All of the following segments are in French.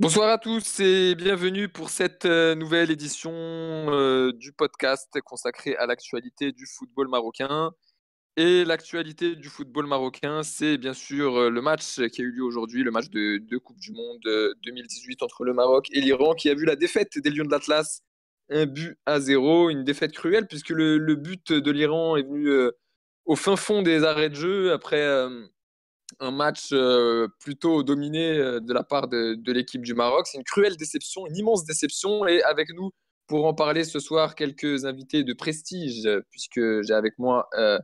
Bonsoir à tous et bienvenue pour cette euh, nouvelle édition euh, du podcast consacré à l'actualité du football marocain. Et l'actualité du football marocain, c'est bien sûr euh, le match qui a eu lieu aujourd'hui, le match de, Coupe du Monde 2018 entre le Maroc et l'Iran, qui a vu la défaite des Lions de l'Atlas, un but à zéro, une défaite cruelle puisque le but de l'Iran est venu au fin fond des arrêts de jeu après un match euh, plutôt dominé euh, de la part de, de l'équipe du Maroc. C'est une cruelle déception, une immense déception. Et avec nous, pour en parler ce soir, quelques invités de prestige, puisque j'ai avec moi euh,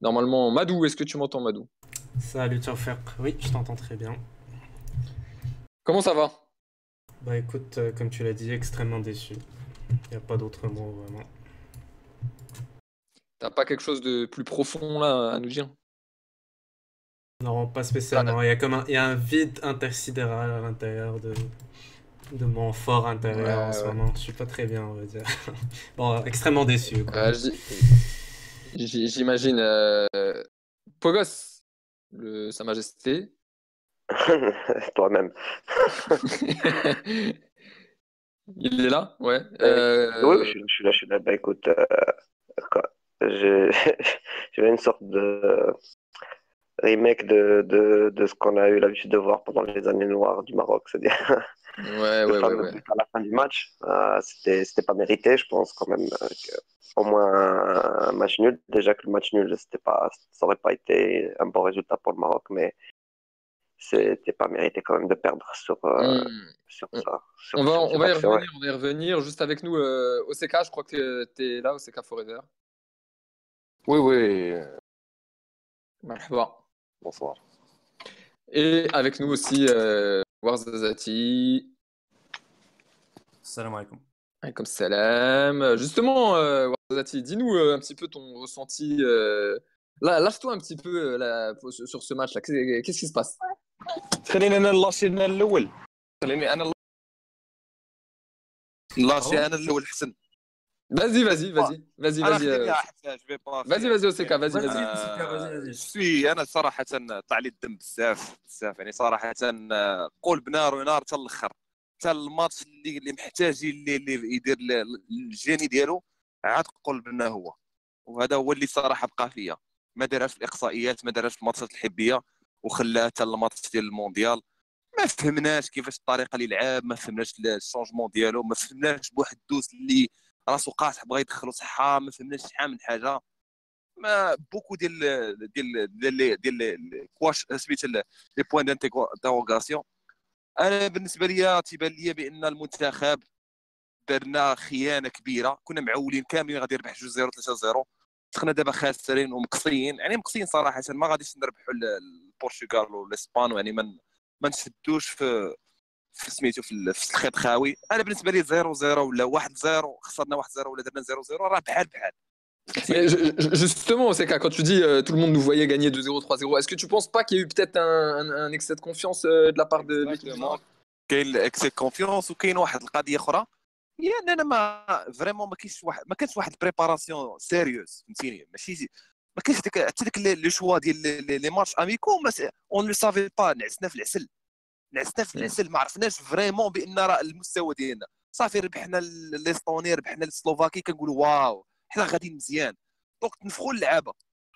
normalement Madou. Est-ce que tu m'entends, Madou? Salut Tchaufer. Oui, je t'entends très bien. Comment ça va? Bah écoute, euh, comme tu l'as dit, extrêmement déçu. Il n'y a pas d'autre mot vraiment. T'as pas quelque chose de plus profond là à nous dire? Non, pas spécialement. Il y a comme un, il y a un vide intersidéral à l'intérieur de, de mon fort intérieur Ouais, en ce ouais. moment. Je suis pas très bien, on va dire. bon, extrêmement déçu. Euh, J'imagine. euh, Pogos, le, Sa Majesté. Toi-même. Il est là? Ouais. Euh, Oui, oui, je, suis- je suis là, je suis là. Bah écoute, euh, j'avais une sorte de remake de, de, de ce qu'on a eu l'habitude de voir pendant les années noires du Maroc. C'est-à-dire Ouais, ouais, ouais, à la fin du match. Euh, c'était, c'était pas mérité, je pense quand même. euh, que au moins un, un match nul. Déjà que le match nul, c'était pas, ça aurait pas été un bon résultat pour le Maroc, mais c'était pas mérité quand même de perdre sur, euh, Hmm. sur On- ça. sur- On va, sur on va y ouais. revenir, on va y revenir. Juste avec nous, euh, OCK, je crois que tu es là, OCK Forever. Oui, oui. Marhaba. Bonsoir. Et avec nous aussi, euh, Warzazati. Salam alaikum. Comme salam. Justement, euh, Warzazati, dis-nous euh, un petit peu ton ressenti. euh, là, lâche-toi un petit peu euh, là, pour- sur sur ce match-là. Qu'est- Qu'est-ce qui se passe خليني انا نلاشي انا الاول خليني انا نلاشي انا الاول حسن Vas-y, vas-y, vas-y. Vas-y, أنا vas-y. Vas-y, vas-y, OCK, vas-y, Vas-y, vas-y. OCK, vas-y, vas-y. سوي أنا صراحة طلع لي الدم بزاف بزاف يعني صراحة قول بنار ونار حتى الآخر حتى الماتش اللي اللي محتاج اللي, اللي يدير الجاني ديالو عاد قول بنا هو وهذا هو اللي صراحة بقى فيا ما دارهاش في الإقصائيات ما دارهاش في الماتشات الحبية وخلاها حتى الماتش ديال المونديال ما فهمناش كيفاش الطريقة اللي لعب ما فهمناش الشونجمون ديالو ما فهمناش بواحد الدوس اللي راسو قاصح بغا يدخلو صحة ما فهمناش شحال من حاجة. ما بوكو ديال ديال ديال ديال كواش سميتها لي بوين دانتيغاسيون أنا بالنسبة لي تيبان لي بأن المنتخب درنا خيانة كبيرة. كنا معولين كاملين غادي يربح 2 0 3 0 دخلنا دابا خاسرين ومقصيين. يعني مقصيين صراحة ما غاديش نربحوا ال- البرتغال والإسبان يعني ما ما نشدوش في في سميتو في, ال- في الخيط خاوي. أنا بالنسبة لي 0 0 ولا 1 0 خسرنا 1 0 ولا درنا 0 0 راه بحال بحال. Justement, OCK, quand tu dis euh, tout le monde nous voyait gagner 2-0, 3-0, est-ce que tu penses pas qu'il y a eu peut-être un, un- un excès de confiance euh, de la part de l'équipe du Maroc كاين الاكسي كونفيونس وكاين واحد القضية أخرى هي اننا ما فريمون ما كاينش واحد ما كانش واحد البريباراسيون سيريوز فهمتيني ماشي ما كاينش ديك حتى ديك لي شوا ديال لي ماتش اميكو اون لو سافي با نعسنا في العسل نعسنا في. العسل ما عرفناش فريمون بان راه المستوى ديالنا صافي ربحنا الاستوني ربحنا السلوفاكي كنقولوا واو حنا غاديين مزيان دونك تنفخوا اللعابه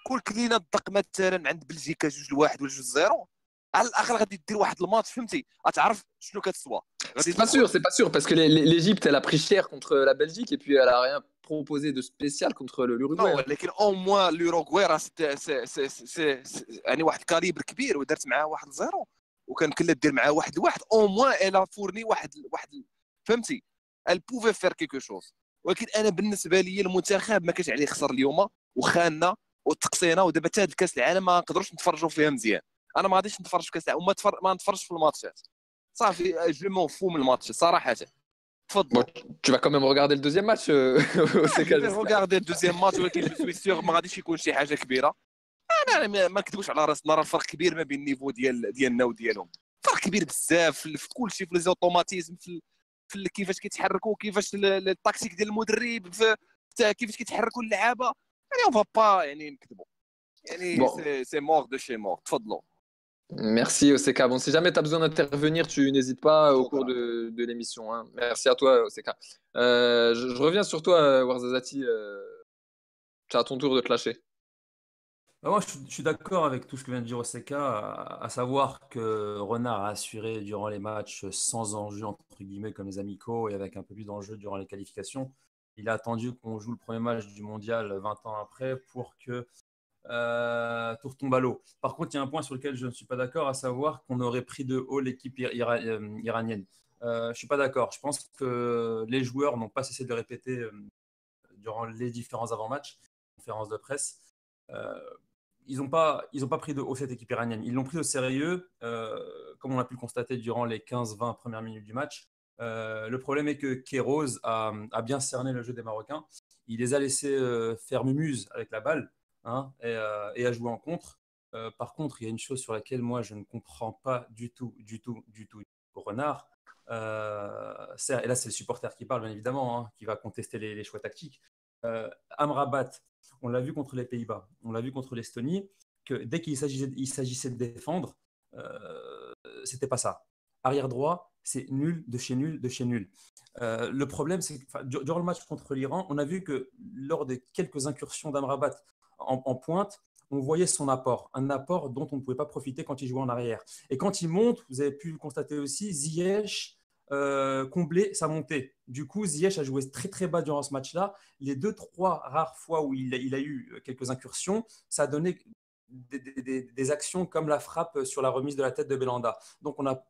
كل كلينا الدق مثلا عند بلجيكا جوج لواحد ولا جوج زيرو على الآخر غادي دير واحد الماتش فهمتي غتعرف شنو كتسوى C'est pas sûr, c'est pas sûr, parce que les- les- l'Égypte, elle a pris cher contre la Belgique et puis elle a rien proposé de spécial contre le- l'Uruguay. نو ولكن أو موان لوروغواي راه سي- سي- سي- سي- سي- يعني واحد الكاليبر كبير ودرت معاه واحد زيرو وكان كلا دير معاه واحد لواحد أو موان الا فورني واحد واحد فهمتي؟ ال بوفي فير كيكو شوز ولكن أنا بالنسبة لي المنتخب ما كانش عليه خسر اليوم وخاننا وتقصينا ودابا حتى هاد كاس العالم ما نقدروش نتفرجوا فيها مزيان. أنا ما غاديش نتفرج في كاس العالم وما تفر... ما نتفرجش في الماتشات. صافي جو مون فو من الماتش صراحة. Bon, tu vas quand même regarder le deuxième match, euh, OCK, جو j'espère. روغاردي الدوزيام ماتش ولكن جو سوي سيغ ما غاديش يكون شي حاجة كبيرة. انا ما- ما نكذبوش على راسنا راه الفرق كبير ما بين النيفو ديال ديالنا وديالهم فرق كبير بزاف في في كل شيء في لي زوتوماتيزم في ال- في ال- كيفاش كيتحركوا كيفاش ال- ال- التكتيك ديال المدرب في في كيفاش كيتحركوا اللعابه يعني اون با يعني نكذبوا يعني Bon. سي- سي مور دو شي مور تفضلوا Merci Oseka. Bon, si jamais tu as besoin d'intervenir, tu n'hésites pas au cours de, de l'émission. hein. Merci à toi Oseka. Euh, je, je reviens sur toi Warzazati. Euh, c'est à ton tour de te lâcher. Bah, moi, je, suis- d'accord avec tout ce que vient de dire Oseka, à, savoir que Renard a assuré durant les matchs sans enjeu, entre guillemets, comme les amicaux, et avec un peu plus d'enjeu durant les qualifications. Il a attendu qu'on joue le premier match du mondial 20 ans après pour que euh, tout retombe à l'eau. Par contre, il y a un point sur lequel je ne suis pas d'accord, à savoir qu'on aurait pris de haut l'équipe euh, iranienne. Euh, je ne suis pas d'accord. Je pense que les joueurs n'ont pas cessé de répéter durant les différents avant-matchs, conférences de presse. Ils n'ont pas, ils ont pas pris de haut cette équipe iranienne. Ils l'ont pris au sérieux, euh, comme on a pu le constater durant les 15-20 premières minutes du match. Euh, le problème est que Kéros a, a bien cerné le jeu des Marocains. Il les a laissés euh, faire mumuse avec la balle hein, et, à jouer en contre. Par contre, il y a une chose sur laquelle moi je ne comprends pas du tout, du tout, du tout renard. Et là, c'est le supporter qui parle, bien évidemment, hein, qui va contester les choix tactiques. Euh, Amrabat, on l'a vu contre les Pays-Bas, on l'a vu contre l'Estonie, que dès qu'il s'agissait, de défendre, euh, c'était pas ça. Arrière droit, c'est nul de chez nul de chez nul. Euh, le problème, c'est que durant le match contre l'Iran, on a vu que lors des quelques incursions d'Amrabat en, en pointe, on voyait son apport, un apport dont on ne pouvait pas profiter quand il jouait en arrière. Et quand il monte, vous avez pu le constater aussi, Ziyech euh, comblait sa montée. Du coup, Ziyech a joué très très bas durant ce match-là. Les deux, trois rares fois où il a, eu quelques incursions, ça a donné des actions comme la frappe sur la remise de la tête de Belanda. Donc on a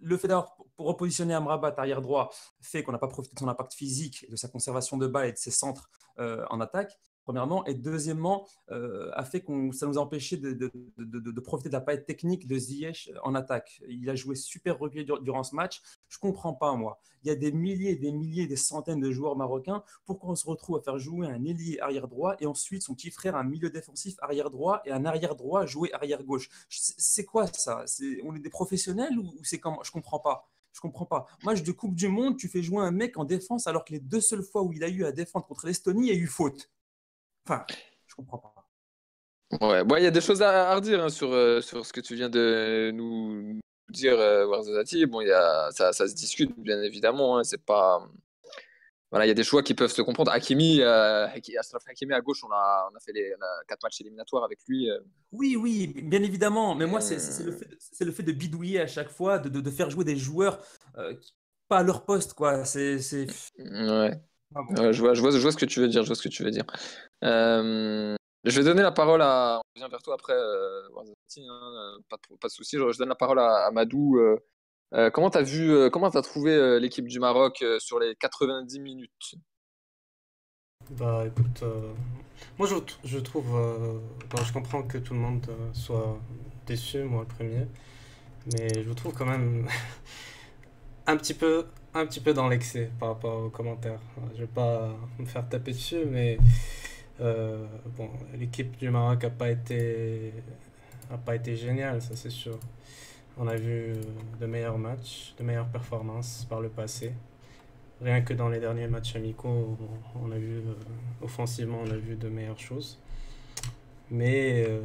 le fait d'avoir pour repositionner Amrabat arrière droit fait qu'on n'a pas profité de son impact physique, de sa conservation de balle et de ses centres euh, en attaque. Premièrement, et deuxièmement, euh, a fait qu'on ça nous a empêché de, de- de- profiter de la palette technique de Ziyech en attaque. Il a joué super reculé dur- durant ce match. Je comprends pas moi. Il y a des milliers, des milliers, des centaines de joueurs marocains. Pourquoi on se retrouve à faire jouer un ailier arrière droit et ensuite son petit frère un milieu défensif arrière droit et un arrière droit jouer arrière gauche? C'est quoi ça? On est des professionnels ou, ou c'est comment? Je comprends pas. Je comprends pas. Match de Coupe du Monde, tu fais jouer un mec en défense alors que les deux seules fois où il a eu à défendre contre l'Estonie, il y a eu faute. Enfin, je comprends pas. Ouais, bon, il y a des choses à, à redire hein, sur, euh, sur ce que tu viens de nous dire, euh, Warzazati. Bon, y a, ça, ça se discute, bien évidemment. hein, c'est pas... Voilà, il y a des choix qui peuvent se comprendre. Hakimi, euh, Hakimi à gauche, on a, on a fait les on a quatre matchs éliminatoires avec lui. euh. Oui, oui, bien évidemment. Mais moi, c'est c'est- le, fait de- c'est le fait de bidouiller à chaque fois, de, de- de faire jouer des joueurs euh, qui- pas à leur poste, quoi. C'est. c'est- Ouais. Ah bon. Je, vois, je, vois, je vois ce que tu veux dire. Je vois ce que tu veux dire. Euh, je vais donner la parole à. On revient vers toi après, euh, hein, euh, pas, de, pas de souci. Je, je donne la parole à, à Madou. comment t'as vu, comment t'as trouvé l'équipe du Maroc euh, sur les 90 minutes? Bah écoute, euh, moi je, je trouve, euh, bon, je comprends que tout le monde euh, soit déçu, moi le premier, mais je trouve quand même un petit peu, un petit peu dans l'excès par rapport aux commentaires. Je vais pas me faire taper dessus, mais euh, bon, l'équipe du Maroc a pas été, a pas été géniale, ça c'est sûr. On a vu de meilleurs matchs, de meilleures performances par le passé. Rien que dans les derniers matchs amicaux, on, a vu, euh, offensivement, on a vu de meilleures choses. Mais euh,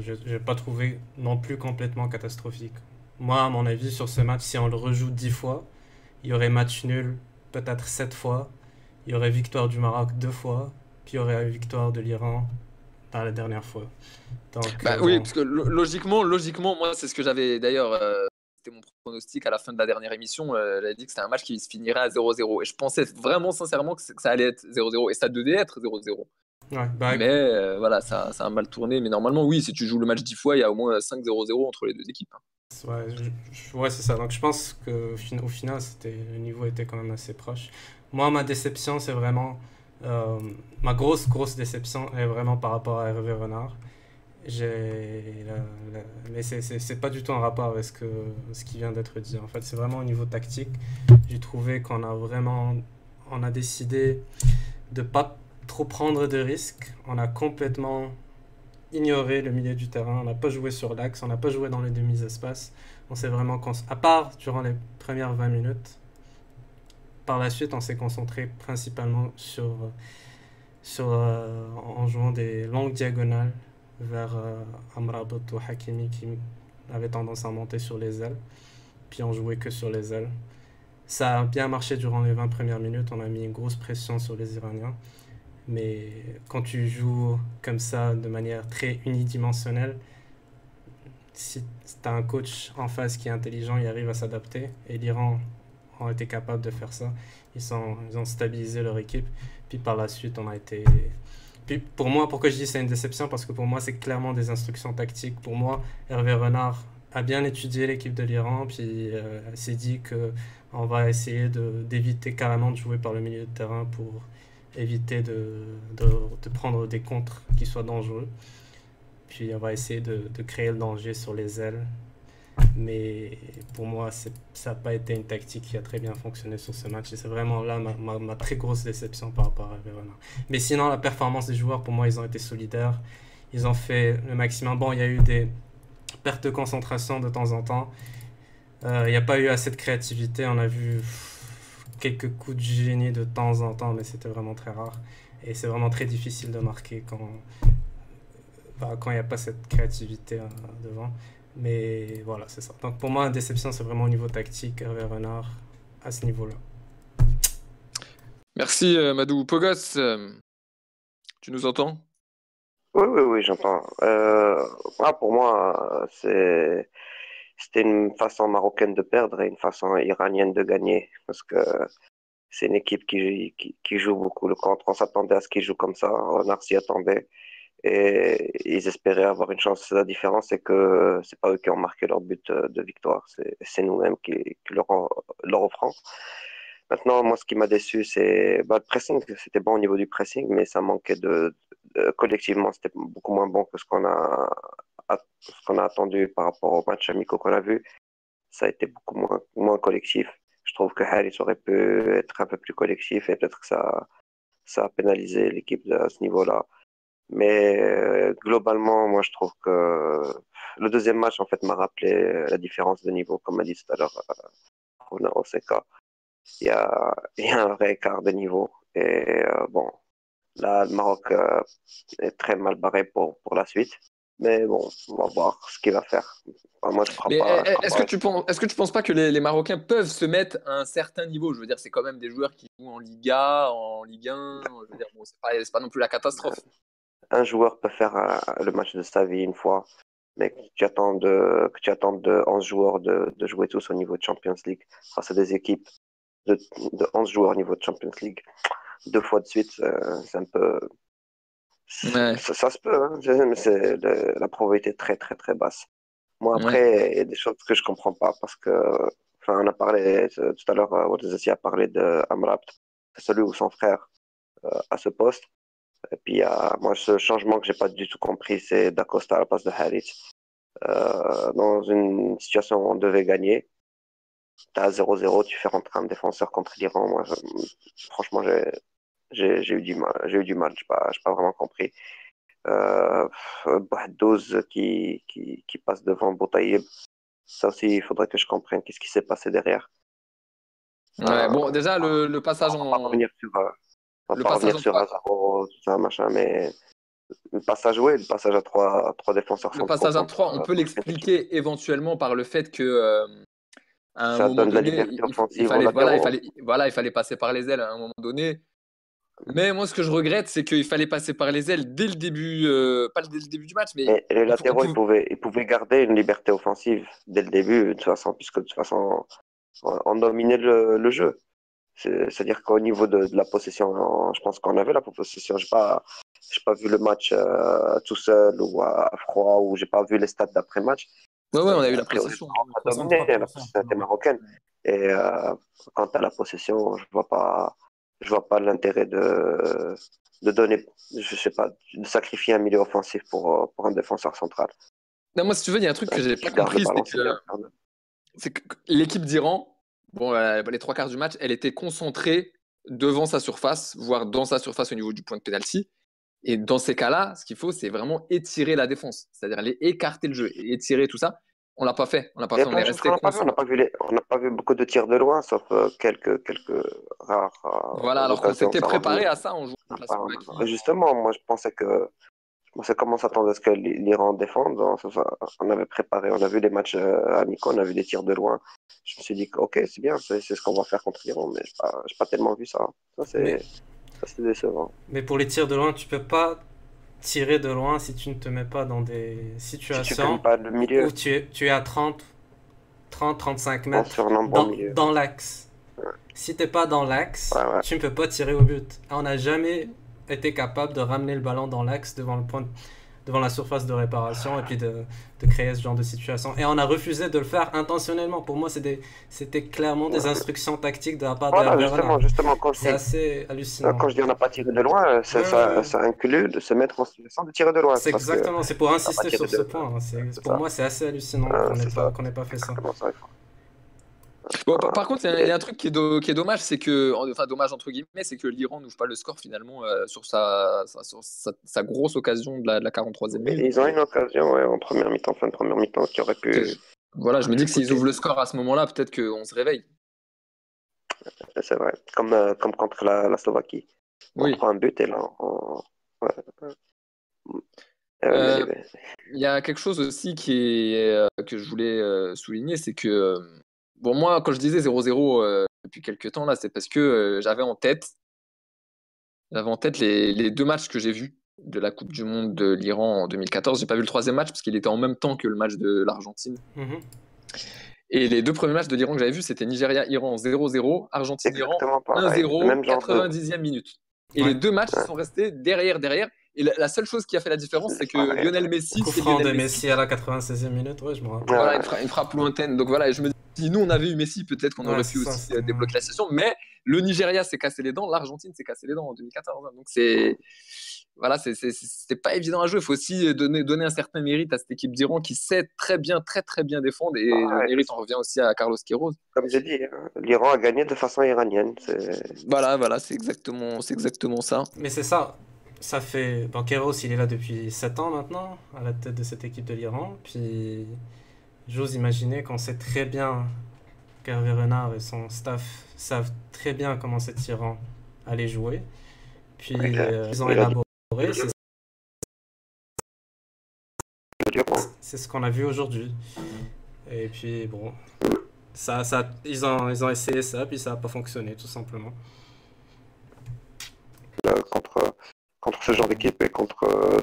je n'ai pas trouvé non plus complètement catastrophique. Moi, à mon avis, sur ce match, si on le rejoue 10 fois, il y aurait match nul peut-être 7 fois. Il y aurait victoire du Maroc deux fois. Puis il y aurait victoire de l'Iran dans la dernière fois. Donc, Bah euh, oui, bon. parce que lo- logiquement, logiquement, moi, c'est ce que j'avais d'ailleurs. euh, c'était mon pronostic à la fin de la dernière émission. euh, j'avais dit que c'était un match qui se finirait à 0-0. Et je pensais vraiment sincèrement que, ça allait être 0-0. Et ça devait être 0-0. Ouais, bah, Mais euh, voilà, ça, ça a mal tourné. Mais normalement, oui, si tu joues le match 10 fois, il y a au moins 5-0-0 entre les deux équipes. hein. Ouais, c'est ça. Donc je pense qu'au fin- au final, c'était, le niveau était quand même assez proche. Moi, ma déception, c'est vraiment. euh, ma grosse, grosse déception est vraiment par rapport à Hervé Renard. J'ai, la- la- mais c'est, pas du tout en rapport avec ce, ce qui vient d'être dit. En fait, c'est vraiment au niveau tactique. J'ai trouvé qu'on a vraiment. On a décidé de pas trop prendre de risques. On a complètement ignoré le milieu du terrain. On n'a pas joué sur l'axe, on n'a pas joué dans les demi-espaces. On s'est vraiment cons- à part durant les premières 20 minutes. Par la suite, on s'est concentré principalement sur, sur euh, en jouant des longues diagonales vers euh, Amrabat ou Hakimi qui avait tendance à monter sur les ailes. Puis on jouait que sur les ailes. Ça a bien marché durant les 20 premières minutes. On a mis une grosse pression sur les Iraniens. Mais quand tu joues comme ça, de manière très unidimensionnelle, si tu as un coach en face qui est intelligent, il arrive à s'adapter. Et l'Iran ont été capables de faire ça. Ils, sont, ils ont stabilisé leur équipe. Puis par la suite, on a été. Puis pour moi, pourquoi je dis c'est une déception? Parce que pour moi, c'est clairement des instructions tactiques. Pour moi, Hervé Renard a bien étudié l'équipe de l'Iran, puis euh, s'est dit que on va essayer d'éviter carrément de jouer par le milieu de terrain pour éviter de, de, prendre des contres qui soient dangereux. Puis on va essayer de, de créer le danger sur les ailes. Mais pour moi, ça n'a pas été une tactique qui a très bien fonctionné sur ce match. Et c'est vraiment là ma, très grosse déception par rapport à Verona. Mais sinon, la performance des joueurs, pour moi, ils ont été solidaires. Ils ont fait le maximum. Bon, il y a eu des pertes de concentration de temps en temps. Euh, il n'y a pas eu assez de créativité. On a vu quelques coups de génie de temps en temps, mais c'était vraiment très rare. Et c'est vraiment très difficile de marquer quand bah, quand il n'y a pas cette créativité euh, devant. Mais voilà, c'est ça. Donc pour moi, la déception, c'est vraiment au niveau tactique, Hervé Renard, à ce niveau-là. Merci euh, Madou. Pogos, euh, tu nous entends? Oui, oui, oui, j'entends. Euh, ah, pour moi, c'est c'était une façon marocaine de perdre et une façon iranienne de gagner. Parce que c'est une équipe qui, qui, joue beaucoup le contre. On s'attendait à ce qu'ils jouent comme ça. Renard s'y attendait. Et ils espéraient avoir une chance. La différence, c'est que c'est pas eux qui ont marqué leur but de victoire. C'est nous-mêmes qui, leur, leur offrons. Maintenant, moi, ce qui m'a déçu, c'est bah, le pressing. C'était bon au niveau du pressing, mais ça manquait de, de collectivement, c'était beaucoup moins bon que ce qu'on a ce qu'on a attendu par rapport au match amicaux qu'on a vu, ça a été beaucoup moins, moins collectif. Je trouve que Harris aurait pu être un peu plus collectif et peut-être que ça, ça a pénalisé l'équipe à ce niveau-là. Mais euh, globalement, moi, je trouve que le deuxième match, en fait, m'a rappelé la différence de niveau, comme a dit tout à l'heure Rona euh, Oseka. Il y, a, il y a un vrai écart de niveau. Et euh, bon, là, le Maroc euh, est très mal barré pour, pour la suite. Mais bon, on va voir ce qu'il va faire. Enfin, moi, je crois pas. est-ce que, tu penses, est-ce que tu penses pas que les, les, Marocains peuvent se mettre à un certain niveau? Je veux dire, c'est quand même des joueurs qui jouent en Liga, en Ligue 1. Je veux dire, bon, c'est pas, pas non plus la catastrophe. Un joueur peut faire uh, le match de sa vie une fois, mais que tu attends de, que tu attends de 11 joueurs de, de jouer tous au niveau de Champions League face à des équipes de, de 11 joueurs au niveau de Champions League deux fois de suite, euh, c'est un peu Ouais. Ça, ça, se peut, hein, mais c'est la probabilité est très très très basse. Moi après, il ouais. y a des choses que je comprends pas parce que, enfin, on a parlé tout à l'heure, Wadazessi a parlé de Amrabt, c'est celui où son frère euh, à ce poste. Et puis, euh, moi, ce changement que j'ai pas du tout compris, c'est d'Acosta à la place de. Euh, dans une situation où on devait gagner, tu as 0-0, tu fais rentrer un défenseur contre l'Iran. Moi, je, franchement, j'ai j'ai eu du mal, j'ai eu du mal, je n'ai pas, pas vraiment compris. Euh, 12 qui, qui, qui passe devant Boutaïb, ça aussi, il faudrait que je comprenne qu'est-ce qui s'est passé derrière. Ouais, euh, bon, déjà, le, le passage en. On va pas revenir sur, on va le pas passage revenir sur Azaro, tout ça, machin, mais le passage, oui, le passage à trois, trois défenseurs Le passage à 3, on peut l'expliquer éventuellement par le fait que. Euh, à un ça moment donne de la donné, liberté il, il offensive fallait, aux voilà, il fallait, voilà, il fallait passer par les ailes à un moment donné. Mais moi, ce que je regrette, c'est qu'il fallait passer par les ailes dès le début, euh, pas dès le début du match, mais Mais les latéraux, ils pouvaient, ils pouvaient garder une liberté offensive dès le début, de toute façon, puisque de toute façon, on dominait le, le jeu. C'est- C'est-à-dire qu'au niveau de, de la possession, on- je pense qu'on avait la possession. J'ai pas, j'ai pas vu le match euh, tout seul ou à, à froid ou j'ai pas vu les stats d'après-match. Ouais, ouais, on a eu la possession. on a dominé, la 63%. possession était marocaine. Et euh, quant à la possession, je vois pas, je vois pas l'intérêt de, de donner, je sais pas, de sacrifier un milieu offensif pour, euh, pour un défenseur central. Non, moi, si tu veux, il y a un truc que j'ai pas compris, c'est que, l'équipe d'Iran, bon, euh, les trois quarts du match, elle était concentrée devant sa surface, voire dans sa surface au niveau du point de pénalty. Et dans ces cas-là, ce qu'il faut, c'est vraiment étirer la défense, c'est-à-dire aller écarter le jeu, étirer tout ça. On l'a pas fait. On l'a pas fait. On resté n'a pas vu. On n'a concentré. pas vu, les- on n'a pas vu beaucoup de tirs de loin, sauf euh, quelques, quelques rares euh, Voilà, alors qu'on s'était préparé à ça en jouant On pas- Slovaquie. Justement, moi, je pensais que, je On sait comment s'attendre à ce que l'Iran défende. Enfin, on avait préparé, on a vu des matchs euh, amicaux, on a vu des tirs de loin. Je me suis dit, ok, c'est bien, c'est ce qu'on va faire contre l'Iran, mais je n'ai pas, pas, tellement vu ça. Ça, c'est décevant. Mais pour les tirs de loin, tu peux pas tirer de loin si tu ne te mets pas dans des situations le milieu. où tu es, tu es à 30, 30, 35 mètres dans, dans l'axe. Si tu n'es pas dans l'axe, tu ne peux pas tirer au but. On n'a jamais été capable de ramener le ballon dans l'axe devant le point devant la surface de réparation et puis de, de, créer ce genre de situation. Et on a refusé de le faire intentionnellement. Pour moi, c'était clairement des instructions tactiques de la part de justement, justement, quand C'est assez hallucinant. Quand je dis on n'a pas tiré de loin, ça, ça, ça, inclut de se mettre en situation de tirer de loin. C'est exactement, c'est pour insister sur ce point. Pour moi, c'est assez hallucinant qu'on n'ait pas, fait ça. Bon, par, contre, il y, a un truc qui est, qui est dommage, c'est que, enfin dommage entre guillemets, c'est que l'Iran n'ouvre pas le score finalement euh, sur, sa, sur sa, grosse occasion de la, de la 43e minute. Ils ont une occasion ouais, en première mi-temps, fin de première mi-temps, qui aurait pu. Voilà, je me dis que s'ils ouvrent le score à ce moment-là, peut-être qu'on se réveille. C'est vrai, comme, euh, comme contre la, la Slovaquie. On prend un but et là, on... Euh, il y a quelque chose aussi qui est, que je voulais souligner, c'est que Bon, moi, quand je disais 0-0 euh, depuis quelques temps, là, c'est parce que euh, j'avais en tête, j'avais en tête les, deux matchs que j'ai vus de la Coupe du Monde de l'Iran en 2014. J'ai pas vu le troisième match parce qu'il était en même temps que le match de l'Argentine. Mhm. Et les deux premiers matchs de l'Iran que j'avais vus, c'était Nigeria-Iran 0-0, Argentine-Iran 1-0, 90e minute. Et les deux matchs sont restés derrière, derrière. Et la, seule chose qui a fait la différence, c'est que Lionel Messi. c'est Lionel de Messi. à la 96e minute, ouais, je me rappelle. Voilà, une, frappe lointaine. Donc voilà, je me dis, si nous on avait eu Messi, peut-être qu'on aurait pu aussi euh, débloquer la situation. Mais le Nigeria s'est cassé les dents, l'Argentine s'est cassé les dents en 2014. Hein. Donc c'est. Voilà, c'est pas évident à jouer. Il faut aussi donner, donner un certain mérite à cette équipe d'Iran qui sait très bien, très très bien défendre. Et le mérite, on revient aussi à Carlos Queiroz. Comme j'ai dit, hein, l'Iran a gagné de façon iranienne. Voilà, voilà, c'est exactement, exactement ça. Mais c'est ça ça fait. Banqueros, il est là depuis 7 ans maintenant, à la tête de cette équipe de l'Iran. Puis, j'ose imaginer qu'on sait très bien qu'Hervé Renard et son staff savent très bien comment cet Iran allait jouer. Puis, euh, ils ont élaboré. C'est ce qu'on a vu aujourd'hui. Et puis, bon. Ça, ça, ils, ont, ils ont essayé ça, puis ça n'a pas fonctionné, tout simplement. contre contre ce genre d'équipe et contre euh,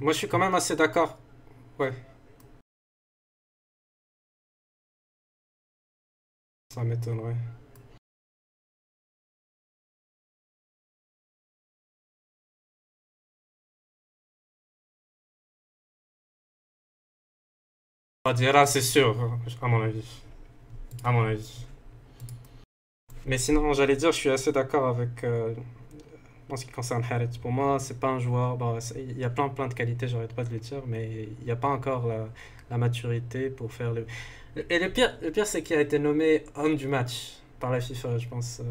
Moi, je suis quand même assez d'accord. Ouais. Ça m'étonnerait. Badira, ah, c'est sûr, à mon avis. À mon avis. Mais sinon, j'allais dire, je suis assez d'accord avec euh, en ce qui concerne Harit. Pour moi, c'est pas un joueur. Il y a plein, plein de qualités, j'arrête pas de le dire, mais il n'y a pas encore la, la maturité pour faire le. Et le pire, le pire c'est qu'il a été nommé homme du match par la FIFA, je pense. euh,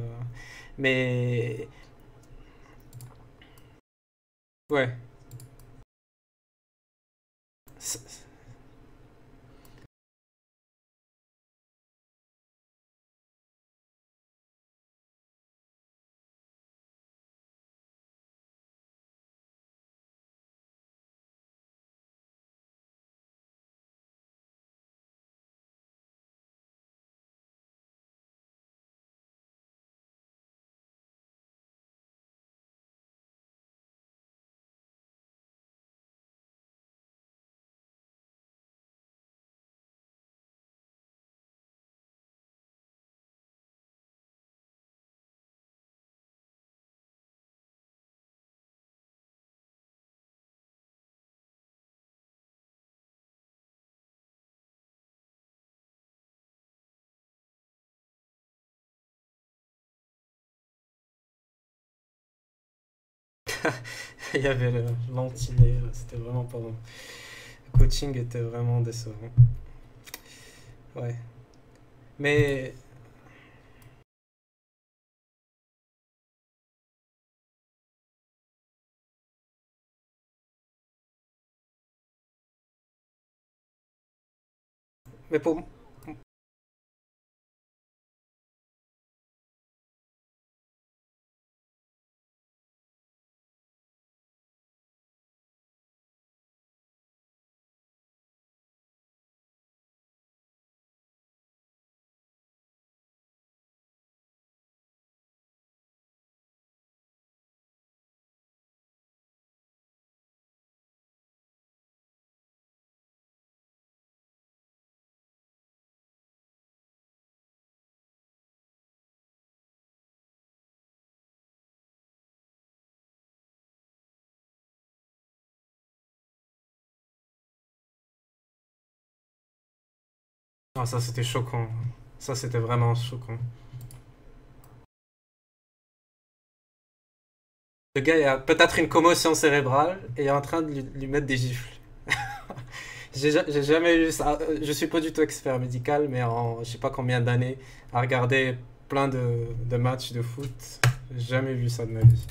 Mais. Ouais. Il y avait le c'était vraiment pas bon. Le coaching était vraiment décevant. Ouais. Mais mais pour ah, ça c'était choquant. Ça c'était vraiment choquant. Le gars a peut-être une commotion cérébrale et est en train de lui, mettre des gifles. J'ai ja- j'ai jamais eu ça. Euh, Je suis pas du tout expert médical, mais en je sais pas combien d'années à regarder plein de, de matchs de foot, jamais vu ça de ma vie.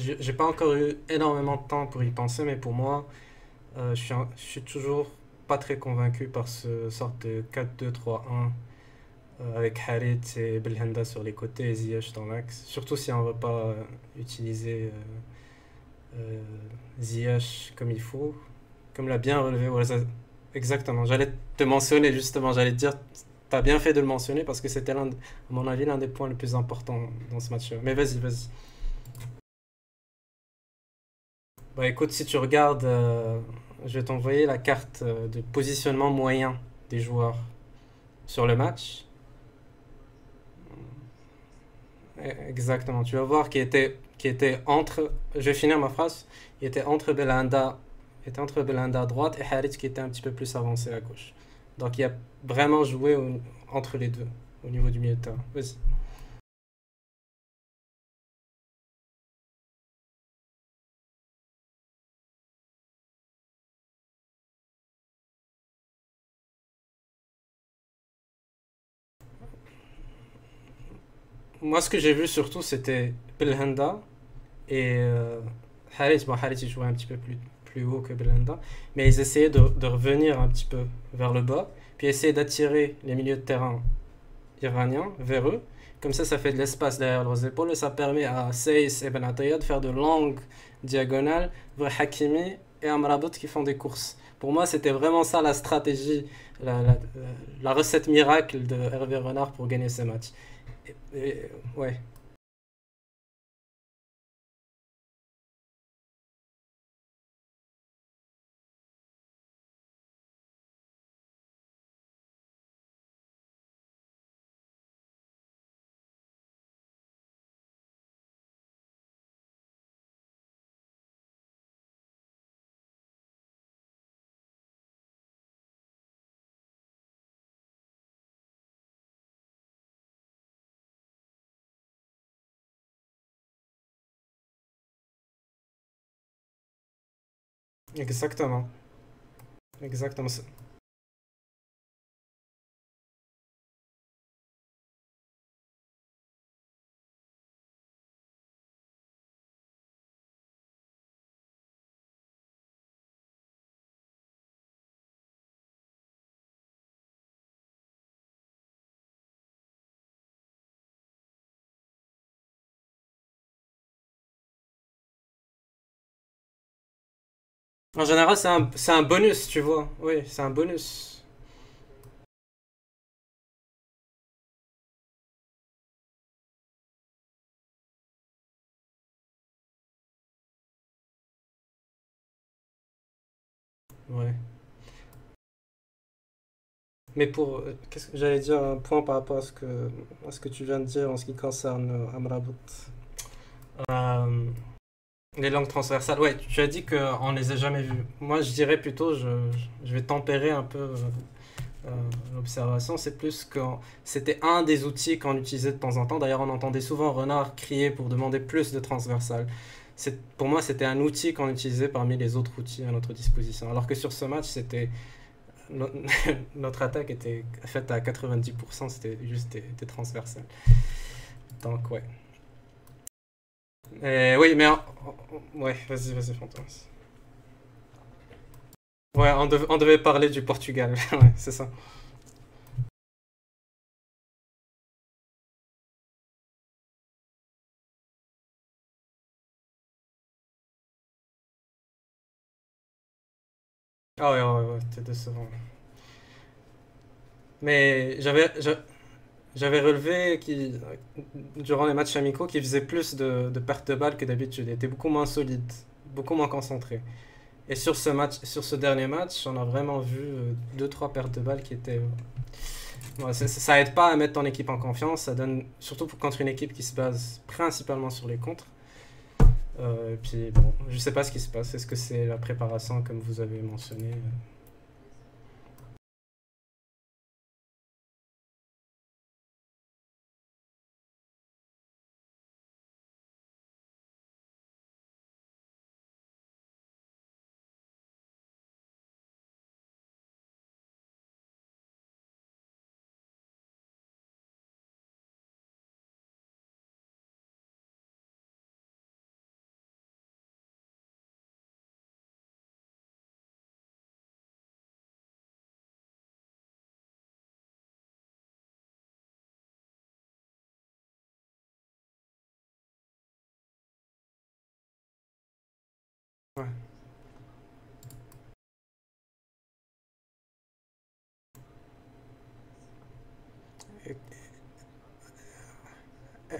J'ai pas encore eu énormément de temps pour y penser, mais pour moi, euh, je suis, toujours pas très convaincu par ce sorte de 4-2-3-1 euh, avec Harit et Belhanda sur les côtés et Ziyech dans l'axe. Surtout si on ne va pas euh, utiliser euh, Ziyech comme il faut, comme l'a bien relevé. Exactement, j'allais te mentionner justement, j'allais te dire, tu as bien fait de le mentionner parce que c'était à mon avis, l'un des points les plus importants dans ce match. Mais vas-y, vas-y. Bah écoute, si tu regardes, euh, je vais t'envoyer la carte euh, de positionnement moyen des joueurs sur le match. Eh, Exactement, tu vas voir qu'il était, était entre, je vais finir ma phrase, il était entre Belanda, il était entre Belanda à droite et Harit qui était un petit peu plus avancé à gauche. Donc il a vraiment joué entre les deux au niveau du milieu de terrain. Vas-y. Moi, ce que j'ai vu surtout, c'était Belhanda et euh, Harit. Bon, Harit, il jouait un petit peu plus, plus haut que Belhanda, mais ils essayaient de, de revenir un petit peu vers le bas, puis essayer d'attirer les milieux de terrain iraniens vers eux. Comme ça, ça fait de l'espace derrière leurs épaules et ça permet à Seyss et Ben Ataya de faire de longues diagonales vers Hakimi et Amrabat qui font des courses. Pour moi, c'était vraiment ça la stratégie, la, la- la recette miracle de Hervé Renard pour gagner ces matchs. Et- ouais. Exactement. Exactement. En général, c'est un, un bonus, tu vois. Oui, c'est un bonus. Ouais. Mais pour, euh, qu'est-ce que j'allais dire un point par rapport à ce que, à ce que tu viens de dire en ce qui concerne euh, Amrabat. Euh, les langues transversales, ouais, tu as dit qu'on les a jamais vues. Moi, je dirais plutôt, je, vais tempérer un peu euh, euh, l'observation. C'est plus que c'était un des outils qu'on utilisait de temps en temps. D'ailleurs, on entendait souvent Renard crier pour demander plus de transversales. Pour moi, c'était un outil qu'on utilisait parmi les autres outils à notre disposition. Alors que sur ce match, c'était no- notre attaque était faite à 90%, c'était juste des, des transversales. Donc, ouais. Et oui, mais ouais, vas-y, vas-y, Fantôme. Ouais, on, on devait parler du Portugal, ouais, c'est ça. Ah ouais, ouais, ouais, t'es décevant. Mais j'avais j'a- j'avais relevé qu'il durant les matchs amicaux qu'il faisait plus de, pertes de balles que d'habitude. Il était beaucoup moins solide, beaucoup moins concentré. Et sur ce match, sur ce dernier match, on a vraiment vu euh, deux, trois pertes de balles qui étaient. Ça, ça aide pas à mettre ton équipe en confiance. Ça donne surtout pour contre une équipe qui se base principalement sur les contres. Euh, et puis bon, je sais pas ce qui se passe. Est-ce que c'est la préparation comme vous avez mentionné?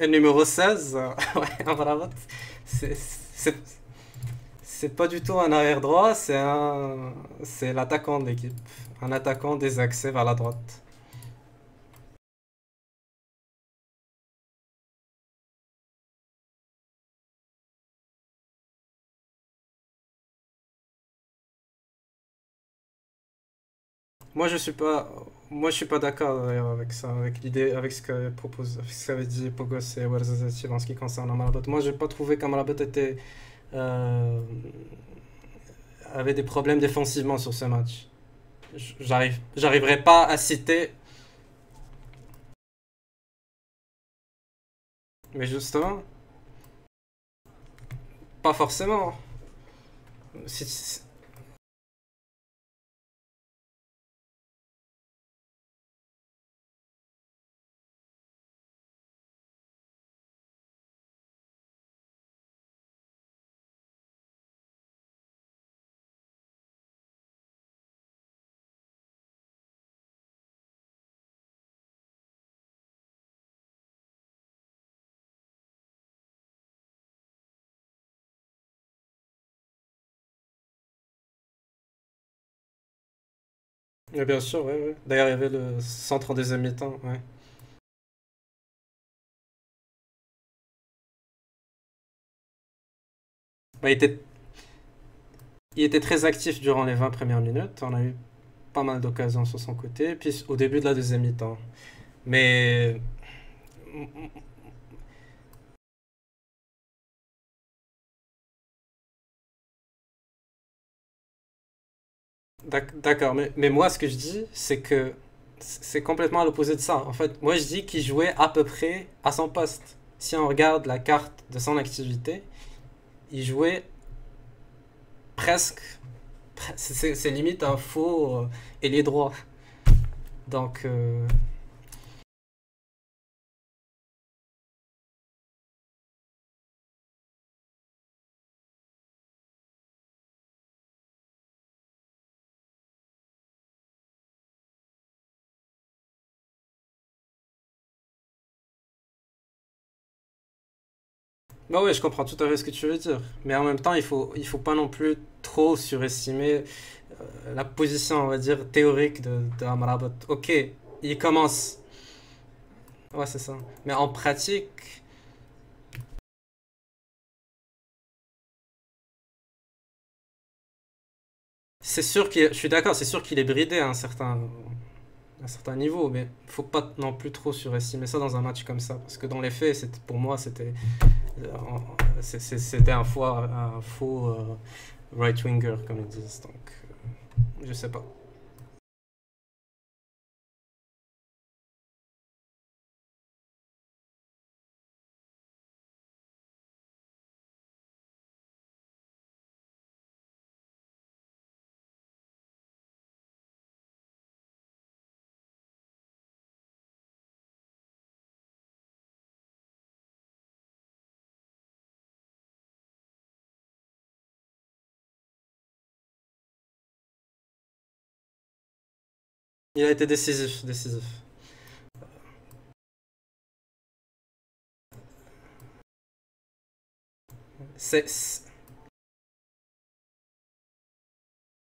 Numéro 16, euh, ouais, c'est pas du tout un arrière droit, c'est un c'est l'attaquant de l'équipe, un attaquant des accès vers la droite. Moi je suis pas moi je suis pas d'accord d'ailleurs avec ça, avec l'idée, avec ce que propose, ce qu'avait dit Pogos et Ouarzazati en ce qui concerne Amrabat. Moi j'ai pas trouvé qu'Amrabat était euh, avait des problèmes défensivement sur ce match. J'arrive j'arriverai pas à citer, mais justement, pas forcément. Si- Mais bien sûr, ouais, ouais. D'ailleurs, il y avait le centre en deuxième mi-temps, ouais. Bah, il était, il était très actif durant les 20 premières minutes. On a eu pas mal d'occasions sur son côté. Puis au début de la deuxième mi-temps. Mais D'accord, mais, moi, ce que je dis, c'est que c'est complètement à l'opposé de ça. En fait, moi, je dis qu'il jouait à peu près à son poste. Si on regarde la carte de son activité, il jouait presque. C'est limite un faux euh, et les droits. Donc. Euh, Bah ouais, je comprends tout à fait ce que tu veux dire. Mais en même temps, il faut, il faut pas non plus trop surestimer euh, la position, on va dire, théorique de, de Amrabat. Ok, il commence. Ouais, c'est ça. Mais en pratique. C'est sûr qu'il, je suis d'accord, c'est sûr qu'il est bridé à un certain, un certain niveau, mais faut pas non plus trop surestimer ça dans un match comme ça, parce que dans les faits, pour moi, c'était c'était un faux, un faux euh, right-winger, comme ils disent. Donc, euh, je sais pas. Il a été décisif, décisif. C'est...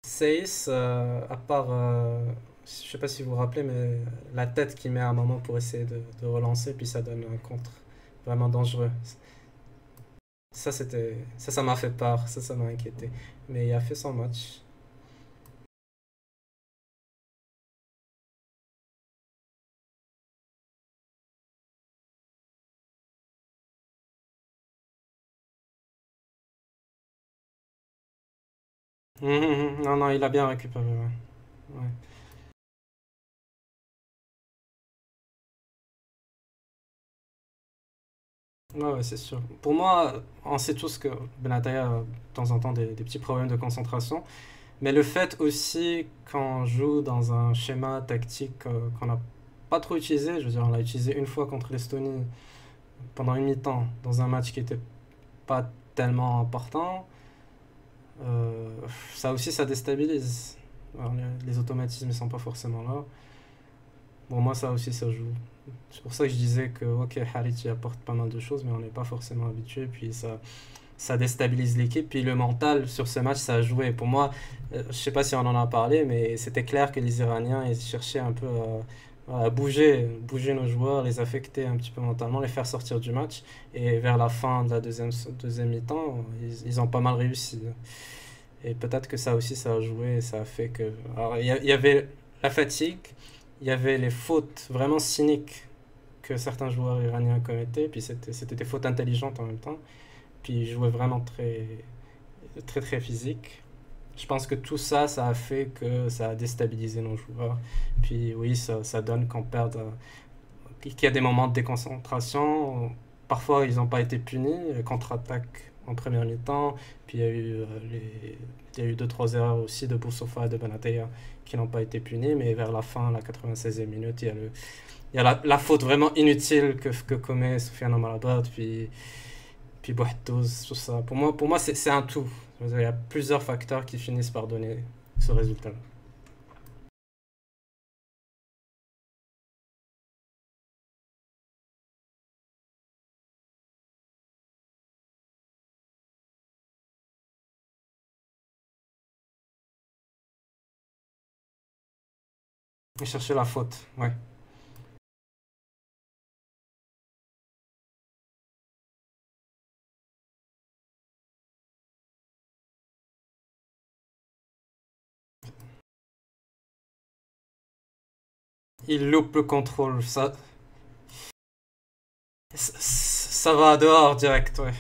Seis, euh, à part, euh, je sais pas si vous vous rappelez, mais la tête qu'il met à un moment pour essayer de, relancer, puis ça donne un contre vraiment dangereux. Ça, ça, ça m'a fait peur, ça, ça m'a inquiété. Mais il a fait son match. Mhm, mhm. Non, non, il a bien récupéré. Ouais. Ouais. Ouais, c'est sûr. Pour moi, on sait tous que Benatia a de temps en temps des, petits problèmes de concentration. Mais le fait aussi qu'on joue dans un schéma tactique euh, qu'on n'a pas trop utilisé, je veux dire, on l'a utilisé une fois contre l'Estonie pendant une mi-temps, dans un match qui était pas tellement important. Euh, ça aussi, ça déstabilise. les, automatismes ne sont pas forcément là. Bon, moi, ça aussi, ça joue. C'est pour ça que je disais que, ok, Harit, apporte pas mal de choses, mais on n'est pas forcément habitué. Puis ça, ça déstabilise l'équipe. Puis le mental sur ce match, ça a joué. Pour moi, euh, je sais pas si on en a parlé, mais c'était clair que les Iraniens, ils cherchaient un peu bouger, bouger nos joueurs, les affecter un petit peu mentalement, les faire sortir du match. Et vers la fin de la deuxième, deuxième mi-temps, ils, ils ont pas mal réussi. Et peut-être que ça aussi, ça a joué, ça a fait que... Alors, il y, avait la fatigue, il y avait les fautes vraiment cyniques que certains joueurs iraniens commettaient, puis c'était des fautes intelligentes en même temps. Puis ils jouaient vraiment très, très, très physique. Je pense que tout ça, ça a fait que ça a déstabilisé nos joueurs. Puis oui, ça, donne qu'on perde, qu'il y a des moments de déconcentration. Parfois, ils n'ont pas été punis. Contre-attaque en première mi-temps. Puis il y a eu, euh, les, y a eu deux, trois erreurs aussi de Boussofa et de Benateya qui n'ont pas été punies. Mais vers la fin, la 96e minute, il y a, le, y a la, faute vraiment inutile que, que commet Soufiane Amrabat. Puis, puis Bouhtouz, tout ça. Pour moi, pour moi c'est un tout. Il y a plusieurs facteurs qui finissent par donner ce résultat. Et chercher la faute, ouais. Il loupe le contrôle, ça... Ça, va dehors direct, ouais.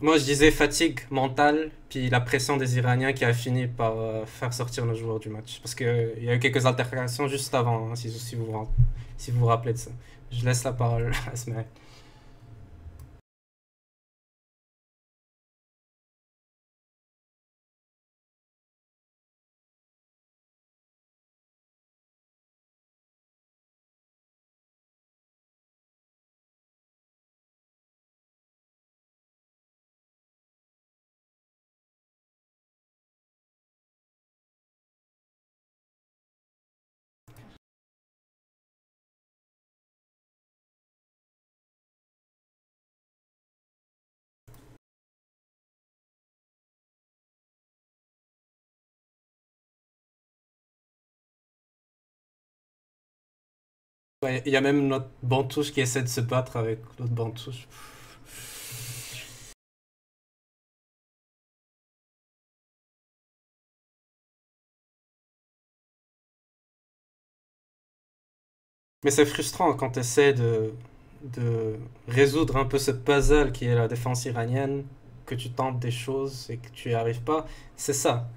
Moi, je disais fatigue mentale, puis la pression des Iraniens qui a fini par euh, faire sortir nos joueurs du match. Parce qu'il y a eu quelques altercations juste avant, hein, si, vous, vous- rappelez de ça. Je laisse la parole à Il y a même notre Bantouche qui essaie de se battre avec l'autre Bantouche. Mais c'est frustrant quand tu essaies de, de résoudre un peu ce puzzle qui est la défense iranienne, que tu tentes des choses et que tu n'y arrives pas. C'est ça.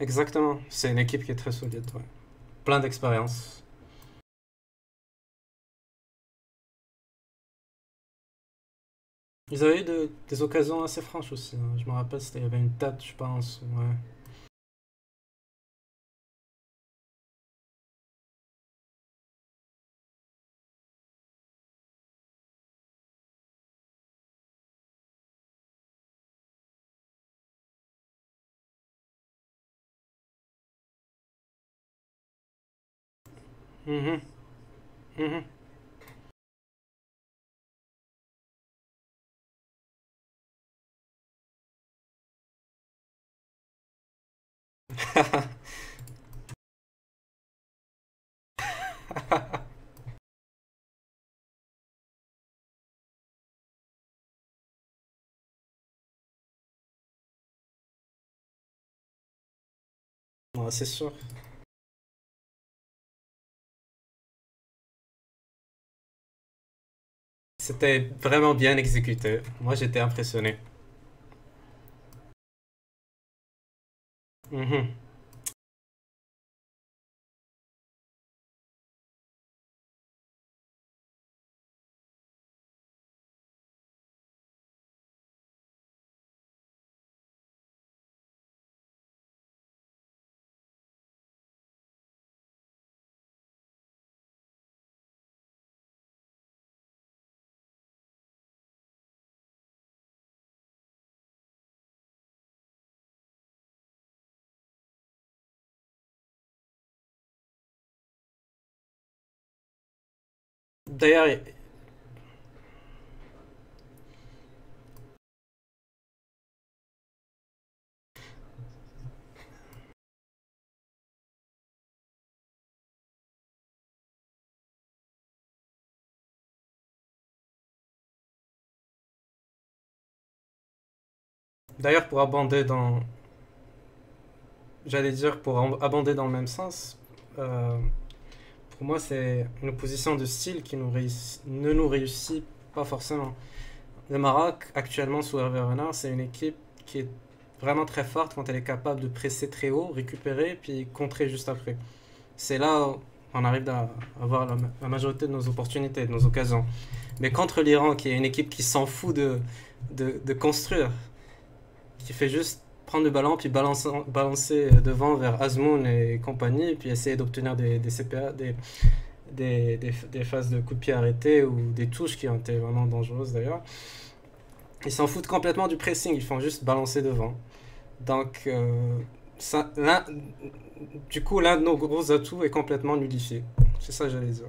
Exactement. C'est une équipe qui est très solide. ouais. Plein d'expérience. Ils avaient eu de- des occasions assez franches aussi. hein. Je me rappelle, il y avait une tête, je pense. Ouais. Mhm. Mhm. Ouais, c'est C'était vraiment bien exécuté. Moi, j'étais impressionné. Mhm. D'ailleurs, d'ailleurs, pour abonder dans, j'allais dire pour ab- abonder dans le même sens, euh, pour moi, c'est une opposition de style qui ne nous réussit pas forcément. Le Maroc, actuellement sous Hervé Renard, c'est une équipe qui est vraiment très forte quand elle est capable de presser très haut, récupérer, puis contrer juste après. C'est là où on arrive à avoir la, ma- la majorité de nos opportunités, de nos occasions. Mais contre l'Iran, qui est une équipe qui s'en fout de construire, qui fait juste prendre le ballon puis balancer, devant vers Azmoun et compagnie, puis essayer d'obtenir des, CPA, des, phases de coup de pied arrêtés ou des touches qui ont été vraiment dangereuses d'ailleurs. Ils s'en foutent complètement du pressing, ils font juste balancer devant. Donc, euh, du coup, l'un de nos gros atouts est complètement nullifié. C'est ça que j'allais dire.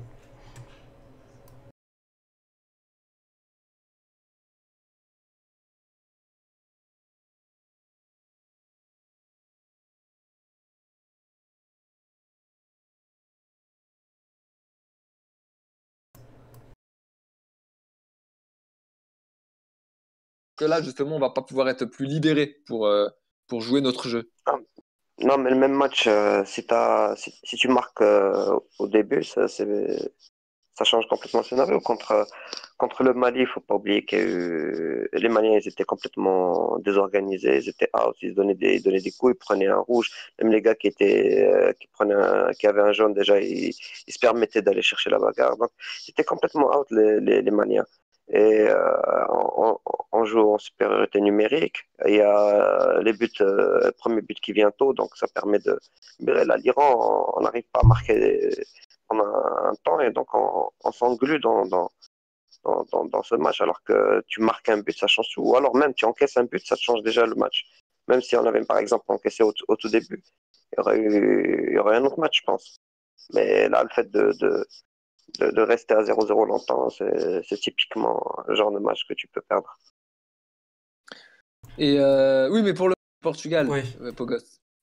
Que là, justement, on va pas pouvoir être plus libéré pour, euh, pour jouer notre jeu. Non, mais le même match, euh, si, si, tu marques euh, au début, ça, ça change complètement le scénario. Contre, contre le Mali, il faut pas oublier que les Maliens ils étaient complètement désorganisés, ils étaient out, ils donnaient des, ils donnaient des coups, ils prenaient un rouge. Même les gars qui, étaient, qui, prenaient qui avaient un jaune, déjà, ils, ils se permettaient d'aller chercher la bagarre. Donc, c'était complètement out les, les, les Maliens. Et euh, on, joue en supériorité numérique. Il y a les buts, euh, le premier but qui vient tôt, donc ça permet de. Là, l'Iran, on n'arrive pas à marquer pendant un temps et donc on, on s'englue dans, dans, dans, dans, dans ce match. Alors que tu marques un but, ça change tout. Ou alors même tu encaisses un but, ça change déjà le match. Même si on avait par exemple encaissé au, au tout début, il y aurait eu il y aurait un autre match, je pense. Mais là, le fait de, de, de, de rester à 0-0 longtemps, c'est typiquement le genre de match que tu peux perdre. Et euh, oui, mais pour le Portugal, Oui. Pogos.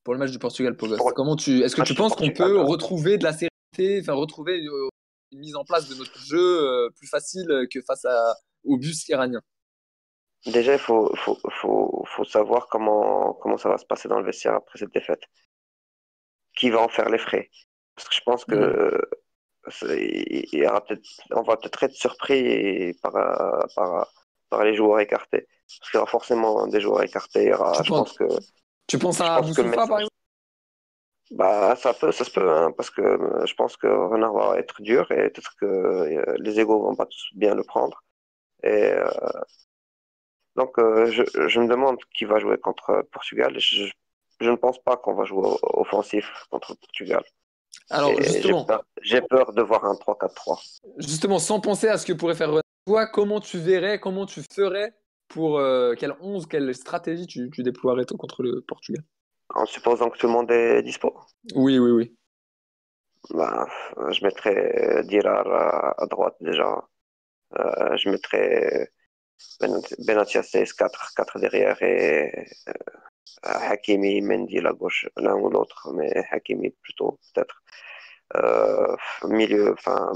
Pour le match du Portugal, Pogos. Pour Comment tu, est-ce que tu penses qu'on Portugal, peut là. retrouver de la sérénité, enfin retrouver une mise en place de notre jeu euh, plus facile que face à, au bus iranien? Déjà, il faut, faut, faut, faut savoir comment, comment ça va se passer dans le vestiaire après cette défaite. Qui va en faire les frais? Parce que je pense que il y aura peut-être, on va peut-être être surpris par, par, par les joueurs écartés. Parce qu'il y aura forcément des joueurs écartés. Il y aura, Tu je penses- pense que Tu penses à pense Boussoufa, par exemple? Bah, ça peut, ça se peut, hein, parce que euh, je pense que Renard va être dur et peut-être que euh, les égaux vont pas tous bien le prendre. Et euh, donc, euh, je, je me demande qui va jouer contre Portugal. Je, je ne pense pas qu'on va jouer offensif contre Portugal. Alors, j'ai justement, peur, j'ai peur de voir un 3-4-3. justement, sans penser à ce que pourrait faire toi, comment tu verrais, comment tu ferais pour euh, quelle 11, quelle stratégie tu, tu déploierais toi contre le Portugal? En supposant que tout le monde est dispo? Oui, oui, oui. Bah, je mettrais Dirar à, à droite déjà. Euh, je mettrais Ben- Benatia 16, 4, 4 derrière et euh, Hakimi, Mendy à gauche, l'un ou l'autre, mais Hakimi plutôt peut-être. Euh, milieu, enfin,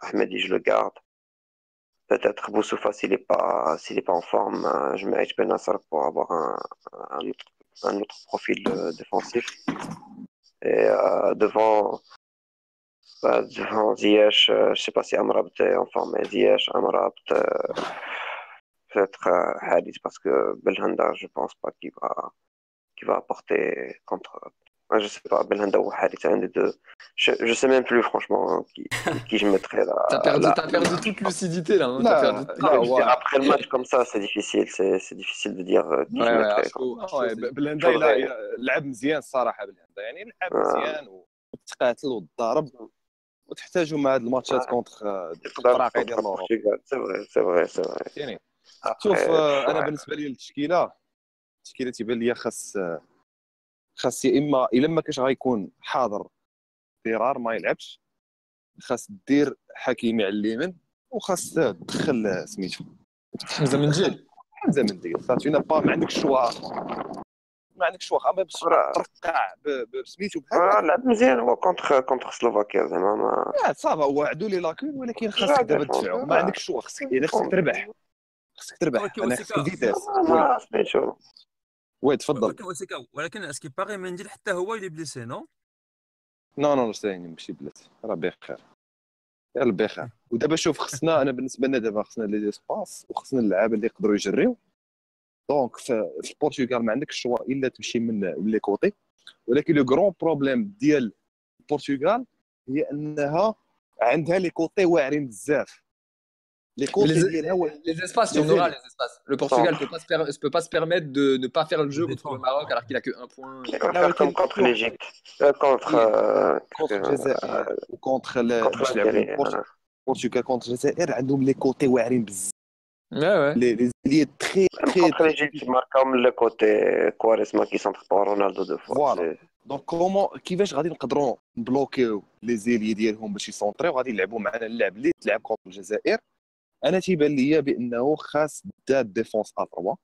Ahmedi, je le garde. Peut-être Boussoufa s'il n'est pas, pas en forme, euh, je mets H. Benassar pour avoir un, autre, profil défensif. Et euh, devant, bah, devant Ziyech, euh, je sais pas si Amrabat est en forme, mais Ziyech, Amrabat, peut-être euh, Hadith, parce que Belhanda, je pense pas qu'il va, qu'il va apporter contre. Ouais, je sais pas, Belhanda ou Hadith, un des deux. Je, je sais même plus, franchement, hein, qui, qui je mettrais là. T'as perdu, là. t'as perdi toute lucidité là. hein, Là, t'as perdu toute- là, Ah, je veux ouais. dire, Après le match comme ça, c'est difficile, c'est c'est difficile de dire euh, qui je Ouais, ouais, mettrais. à chaud, à chaud, آه، c'est- بلندا شغل غايب. إلا- لعب مزيان الصراحه بلندا يعني لعب آه. مزيان وتقاتل وتضارب وتحتاجوا مع هاد الماتشات آه. كونتر Contre الفراقي ديال المغرب Portugal, c'est vrai, c'est vrai, c'est vrai. يعني Après, شوف آه، أنا. بالنسبة لي التشكيلة التشكيلة تيبان لي خاص خاص يا إما إلا ما كانش غيكون حاضر ضرار ما يلعبش خاص دير حكيمي على اليمين وخاص تدخل سميتو. حمزه من جيل. حمزه من ديال صافي ما با ما عندكش شوا ما عندكش شوا أما ترقع بسميتو آه، بحال لعب مزيان هو كونتر كونتر سلوفاكيا زعما ما صافا هو عندو لي لاكون ولكن خاصك لا دابا تدفعو. ما عندكش شوا خاصك الا خاصك تربح. خاصك تربح. أنا خاصك فيتاس ما- ما وي تفضل. ولكن أسكي باغي منديل حتى هو اللي بليسي نو؟ نو نو ستاني ماشي بلاتي راه بخير. يلا بخير. ودابا شوف خصنا أنا بالنسبة لنا دابا خصنا لي سباس وخصنا اللعابة اللي يقدروا يجريو. دونك في البرتغال ما عندكش الشوا إلا تمشي من من لي كوتي. ولكن لو غرون بروبليم ديال البرتغال هي أنها عندها لي كوتي واعرين بزاف. لي كوتي les, ديالها وا- les espaces, il y en Les aura ailes. les espaces. Le Portugal ne Centre. peut pas, se per- peut pas se permettre de ne pas faire le jeu De contre le défendre. Maroc alors qu'il a que un point. Il va لا faire comme ولكن contre l'Égypte. Euh, contre. Oui. euh, كونتر euh, الجزائر وكونتر ال- contre باش يلعبوا l'Algérie. البرت- voilà. البرتغال كونتر الجزائر عندهم لي كوتي واعرين بزاف Ouais, ouais. لي لي زيليات تري Même تري contre l'Égypte, il marque comme le côté Quaresma qui centre pas Ronaldo deux fois. Voilà. C'est- دونك كومون كيفاش غادي نقدروا نبلوكيو لي زيلي ديالهم باش يسونطريو غادي يلعبوا معنا اللعب اللي تلعب كونتر الجزائر أنا تيبان ليا بأنه خاص بدا ديفونس ا 3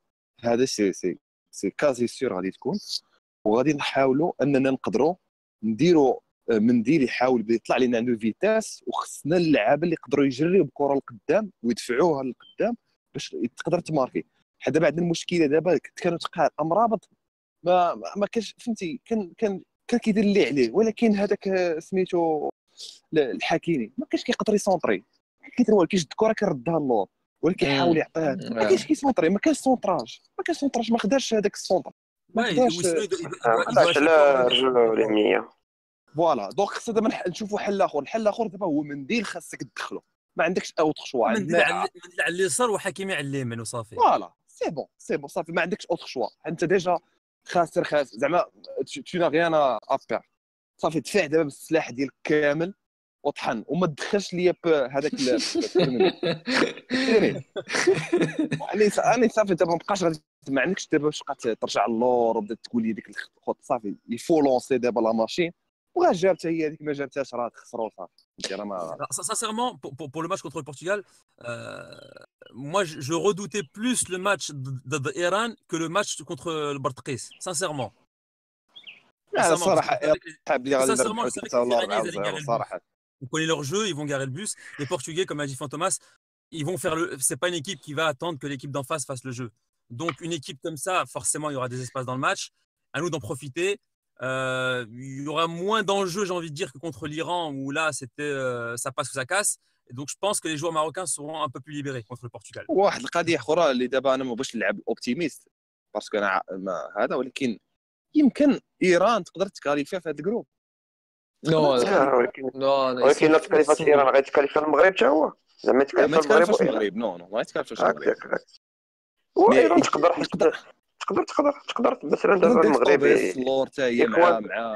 هذا سي سي سي كازي سير غادي تكون. وغادي نحاولوا أننا نقدروا نديروا آه، منديل يحاول يطلع لنا عنده فيتاس وخصنا اللعابه اللي يقدروا يجريو الكره لقدام ويدفعوها لقدام باش تقدر تماركي. حنا دابا عندنا المشكلة دابا كانوا تقع امرابط ما ما ما كانش فهمتي كان كان كان كيدير اللي عليه ولكن هذاك سميتو الحكيمي. ما كانش كيقدر يسونطري. كيدير كيشد الكرة كيردها اللور ولا كيحاول يعطيها ما كانش كيسونطري ما كانش سونطراج ما كانش سونطراج ما خداش هذاك السونطر ما خداش على fois- رجل اليمينيه فوالا دونك خصنا دابا نشوفوا حل آخر الحل الآخر دابا هو منديل خاصك تدخلو ما عندكش اوتر شوا منديل على منديل على اليسار وحكيمي على اليمين وصافي. فوالا سي بون سي بون صافي ما عندكش اوتر شوا أنت ديجا خاسر خاسر زعما تو نا غيان ابير صافي دفع دابا بالسلاح ديالك كامل وطحن وما تدخلش ليا هذاك يعني يعني صافي دابا ما بقاش غادي ما عندكش دابا باش تبقى ترجع اللور وبدا تقول لي ديك الخط صافي يفو لونسي دابا لا ماشين وغا جابتها هي هذيك ما جابتهاش راه تخسروا صافي. sincèrement, pour, pour- pour le match contre le Portugal, euh, moi je, je redoutais plus le match de, de Iran que le match contre le Bartkis, sincèrement. لا Sincèrement, صراحة parce que avec- حاب لي غادي sincèrement, نربحوا je savais que ثلاثة ولا les أربعة Iraniens, ils allaient وزيرو garer le صراحه on connaît leur jeu, ils vont garer le bus. Les Portugais, comme a dit Fantomas, ils vont faire le. C'est pas une équipe qui va attendre que l'équipe d'en face fasse le jeu. Donc une équipe comme ça, forcément, il y aura des espaces dans le match. À nous d'en profiter. Euh, il y aura moins d'enjeux, j'ai envie de dire, que contre l'Iran où là, c'était euh, ça passe ou ça casse. Et donc je pense que les joueurs marocains seront un peu plus libérés contre le Portugal. واحد القضيه اخرى اللي دابا انا ما بغيتش نلعب اوبتيميست باسكو انا ع- ما هذا ولكن يمكن ايران تقدر تكاليفيها في هذا الجروب Non, آه، ولكن sont- ايران غيتكلف المغرب حتى هو زعما ما يتكلف المغرب نو نو ما يتكالفش المغرب وايران تقدر تقدر تقدر تقدر تقدر مثلا دابا المغرب اللور حتى هي مع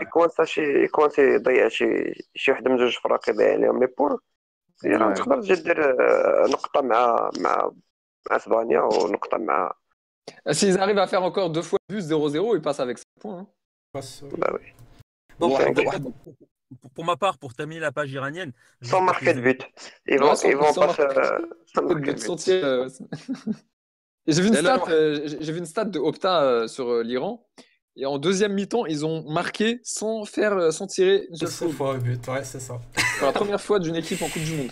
يكون- مع شي يكون يضيع شي شي وحده من جوج فراق يضيع عليهم لي بوان ايران. تقدر تجي دير نقطه مع مع مع اسبانيا ونقطه مع S'ils arrivent à faire encore deux fois plus 0-0, ils passent avec 5 points. hein. Bah oui واحد Pour, pour ma part, pour terminer la page iranienne, je sans sais marquer que de je- but ils vont Ouais, sans- ils vont sans pas se sans Peut-être marquer de de but sentir, euh, ouais. Et J'ai vu, une Là, là, stat, euh, j'ai j'ai vu une stat de Opta euh, sur euh, l'Iran. Et en deuxième mi-temps, ils ont marqué sans faire, euh, sans tirer une seule seule faute. fois au but, ouais, c'est ça. Pour la première fois d'une équipe en Coupe du Monde.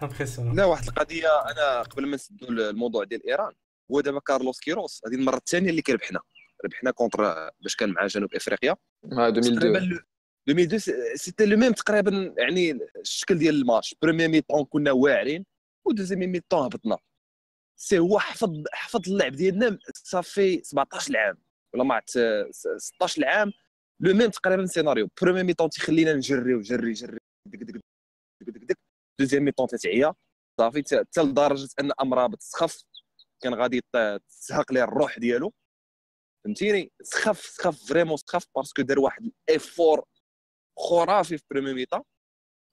Impressionnant. لا واحد القضيه انا قبل ما نسدوا الموضوع ديال ايران هو دابا كارلوس كيروس هذه المره الثانيه اللي كربحنا ربحنا كونتر باش كان مع جنوب افريقيا Ouais, 2002. تقريبا لو- 2002 سيتي لو ميم تقريبا يعني الشكل ديال الماتش. بريمي مي طون كنا واعرين ودوزيام مي طون هبطنا. سي هو حفظ حفظ اللعب ديالنا صافي 17 عام ولا ما عرفت 16 عام لو ميم تقريبا سيناريو. بريمي مي طون تيخلينا نجريو جري جري دك دك دك دك دك. دوزيام مي طون تتعيا. صافي تا لدرجة أن امرابط سخف كان غادي تسهق ليه الروح ديالو. فهمتيني؟ سخف سخف فريمون سخف باسكو دار واحد الإيفور خرافي في بريمي ميطا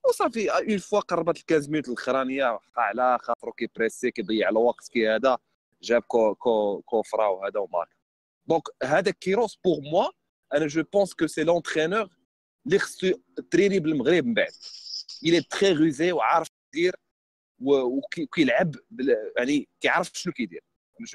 وصافي اون فوا قربت ال 15 مينوت الاخرانيه على خاطرو كيبريسي كيضيع الوقت كي هذا جاب كو كو كوفرا وهذا ومارك دونك هذا كيروس بور موا أنا جو بونس كو سي لونترينور اللي خصو تريني بالمغرب من بعد إلى تري روزي وعارف يدير وكيلعب يعني كيعرف شنو كيدير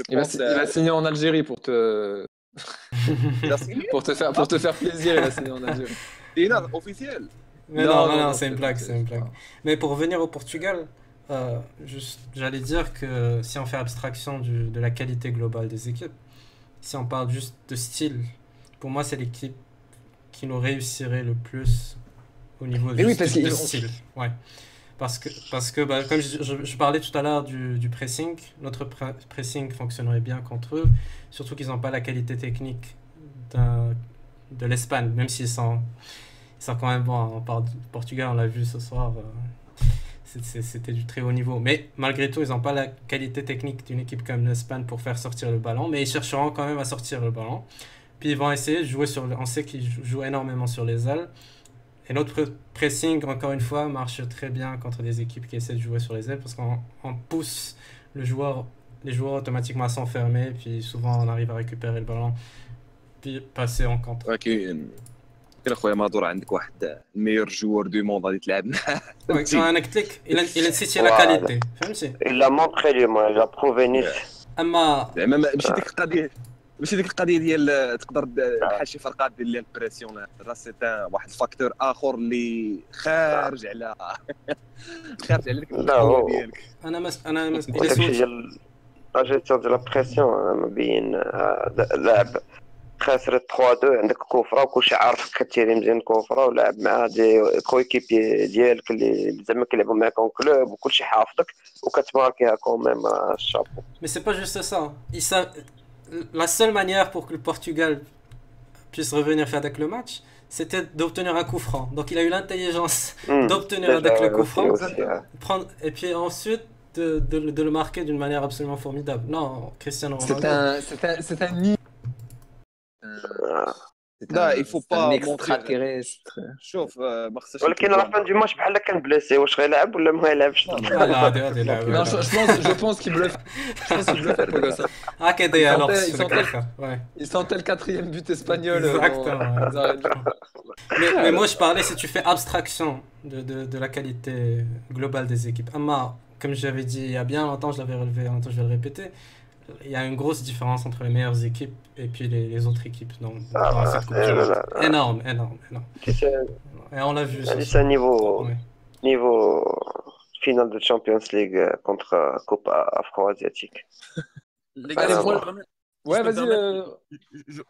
Il va, il va signer en Algérie pour te, pour te, faire, pour te faire plaisir. Il va signer en Algérie. Dina, officiel. Mais non, non, non, c'est une blague, c'est une blague. Mais pour revenir au Portugal, euh, j'allais dire que si on fait abstraction de la qualité globale des équipes, si on parle juste de style, pour moi, c'est l'équipe qui nous réussirait le plus au niveau du, oui, parce style. Ouais. Parce que, parce que bah, comme je, parlais tout à l'heure du, pressing, notre pressing fonctionnerait bien contre eux, surtout qu'ils n'ont pas la qualité technique d'un de l'Espagne, même s'ils sont, ils sont quand même bons. On parle du Portugal, on l'a vu ce soir, euh, c'était du très haut niveau. Mais malgré tout, ils n'ont pas la qualité technique d'une équipe comme l'Espagne pour faire sortir le ballon, mais ils chercheront quand même à sortir le ballon. Puis ils vont essayer de jouer sur. On sait qu'ils jou- jouent énormément sur les ailes. Et notre pressing, encore une fois, marche très bien contre des équipes qui essaient de jouer sur les ailes parce qu'on on pousse le joueur, les joueurs automatiquement à s'enfermer. Puis souvent, on arrive à récupérer le ballon, passer en contre. ولكن كان اخويا مادور عندك واحد الميور جوور دو موند غادي تلعب معاه أنا قلت لك إلى إلى نسيتي لا. كاليتي فهمتي lui moi il a prouvé nice اما زعما ما- ماشي ديك القضية ماشي ديك القضية ديال تقدر بحال شي فرقات ديال البريسيون راه سي ان واحد الفاكتور اخر اللي خارج على خارج على ديك لا، هو- القوه ديالك أنا مس... أنا مس... ديال لا جيستيون ديال لا بريسيون مبين لاعب خسرت 3 2 عندك كوفرا وكلشي عارفك كتيري مزيان كوفرا ولعب مع دي كويكيبي ديالك اللي زعما كيلعبوا معاك اون كلوب وكلشي حافظك وكتماركيها كوميم الشابو Mais c'est pas juste ça. Ils savent... La seule manière pour que le Portugal puisse revenir faire avec le match, c'était d'obtenir un coup franc. Donc il a eu l'intelligence Hmm. d'obtenir Déjà, avec le coup aussi, franc, aussi, hein. prendre... et puis ensuite de, de, le- de le marquer d'une manière absolument formidable. Non, Cristiano C'est Ronaldo. un, c'est un, c'est un nid. Ah. C'est لا un- il faut c'est un pas extraterrestre. شوف آه، ما خصهاش ولكن يكون- لا فان دو ماتش بحال كان بليسي واش غيلعب ولا ما يلعبش Ah, là, là, là, là, Non, là. je, je pense, je pense qu'il bluffe. Je pense qu'il bluffe, le gosse. hein. Ah, KD Ils alors, sentaient- c'est ils le sentaient- cas, ouais. Il sentait le quatrième but espagnol. euh, Exactement, dans- dans l'arrêt de jeu. Mais, mais moi je parlais si tu fais abstraction de, de, de la qualité globale des équipes. Amma, comme j'avais dit il y a bien longtemps, je l'avais relevé, en même temps je vais le répéter, il y a une grosse différence entre les meilleures équipes et puis les, autres équipes dans. Ah, eh, énorme, énorme, et on l'a vu. Ça, niveau, ouais. niveau finale de Champions League euh, contre euh, Copa Afro-Asiatique. Les gars, ah, moi, ouais, vas-y. Euh...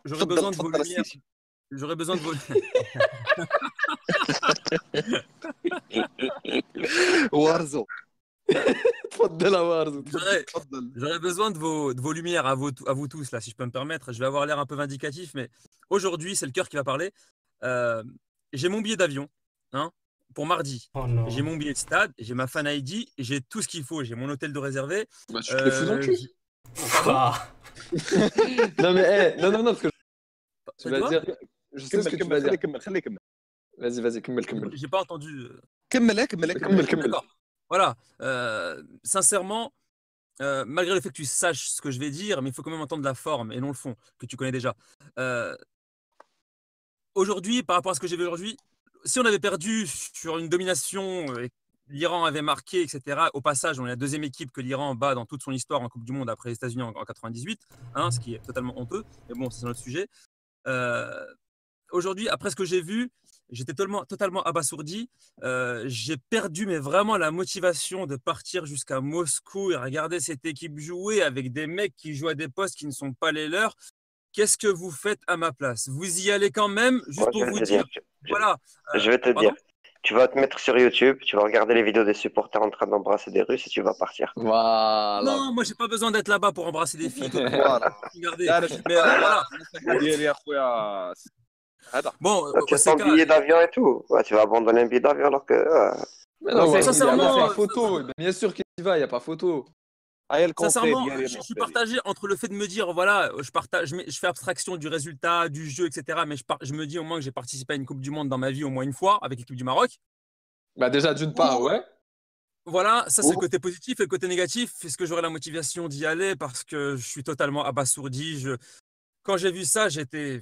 J'aurais besoin de vos lumières. J'aurais besoin de vos. Warzone. J'aurais besoin de vos, de vos lumières à vous, à vous tous, là, si je peux me permettre. Je vais avoir l'air un peu vindicatif, mais aujourd'hui, c'est le cœur qui va parler. Euh, j'ai mon billet d'avion hein, pour mardi. Oh j'ai mon billet de stade, j'ai ma fan ID, j'ai tout ce qu'il faut. J'ai mon hôtel de réservé. Bah, tu te euh, le fous euh, non, mais hey, non, non, non, parce que je, tu dire. Je sais ce que tu vas dire. Vas-y, vas-y, J'ai pas entendu. Euh. D'accord. Voilà. Euh, sincèrement, euh, malgré le fait que tu saches ce que je vais dire, mais il faut quand même entendre la forme et non le fond, que tu connais déjà. Euh, aujourd'hui, par rapport à ce que j'ai vu aujourd'hui, si on avait perdu sur une domination, l'Iran avait marqué, etc., au passage, on est la deuxième équipe que l'Iran bat dans toute son histoire en Coupe du Monde après les États-Unis en, en 98, hein, ce qui est totalement honteux, mais bon, c'est un autre sujet. Aujourd'hui, après ce que j'ai vu, j'étais totalement, totalement abasourdi. Euh, j'ai perdu, mais vraiment, la motivation de partir jusqu'à Moscou et regarder cette équipe jouer avec des mecs qui jouent à des postes qui ne sont pas les leurs. Qu'est-ce que vous faites à ma place? Vous y allez quand même, juste pour vous dire. Je, voilà. Euh, je vais te dire. Tu vas te mettre sur YouTube, tu vas regarder les vidéos des supporters en train d'embrasser des Russes et tu vas partir. Voilà. Non, moi j'ai pas besoin d'être là-bas pour embrasser des filles. Regardez. Mais, euh, voilà. Bon, ah, tu as ton billet d'avion et tout. Tu vas abandonner un billet d'avion alors que. Euh, mais non, non ouais, sincèrement. Il y a pas euh, photo. Eh ben, bien sûr qu'il y va, il n'y a pas photo. Sincèrement, je, suis partagé entre le fait de me dire, voilà, je, partage, je fais abstraction du résultat, du jeu, etc. Mais je, je me dis au moins que j'ai participé à une Coupe du Monde dans ma vie au moins une fois avec l'équipe du Maroc. Bah déjà, d'une part, ouais. Voilà, ça c'est le côté positif et le côté négatif. Est-ce que j'aurai la motivation d'y aller? Parce que je suis totalement abasourdi. Quand j'ai vu ça, j'étais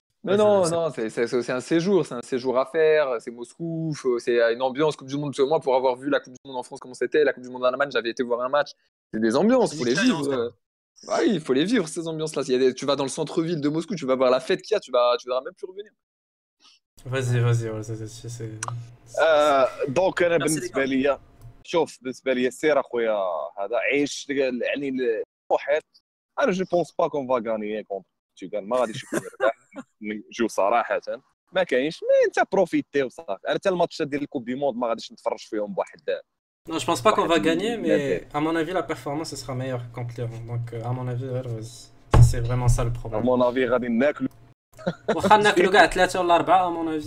le truc Mais Ouais, non, je- non, c'est c'est- c'est aussi un séjour, c'est un séjour à faire, c'est Moscou, faut- c'est une ambiance Coupe du Monde. Parce que moi, pour avoir vu la Coupe du Monde en France, comment c'était, la Coupe du Monde en Allemagne, j'avais été voir un match. C'est des ambiances, C'est faut une les vivre. expérience, euh. Bah oui, il faut les vivre ces ambiances-là. Il y a des- Tu vas dans le centre-ville de Moscou, tu vas voir la fête qu'il y a, tu vas, tu verras même plus revenir. Vas-y, vas-y, ouais, c'est- c'est- c'est- آه، دونك انا Merci بالنسبه لي شوف بالنسبه لي سير اخويا هذا عيش يعني المحيط انا جو بونس با كون فا غاني كونتر تو قال ما غاديش يكون يرتاح جو صراحة. ما كاينش مي انت بروفيتي وصافي. حتى الماتشات ديال الكوب دي موند ما غاديش نتفرج فيهم بواحد نو جو بونس با كون فا غاني مي ا مون افي لا بيرفورمانس سيغ ميور كونت دونك ا مون افي سي فريمون سا لو بروبليم ا مون افي غادي ناكلو. واخا ناكلو كاع ثلاثة ولا أربعة مون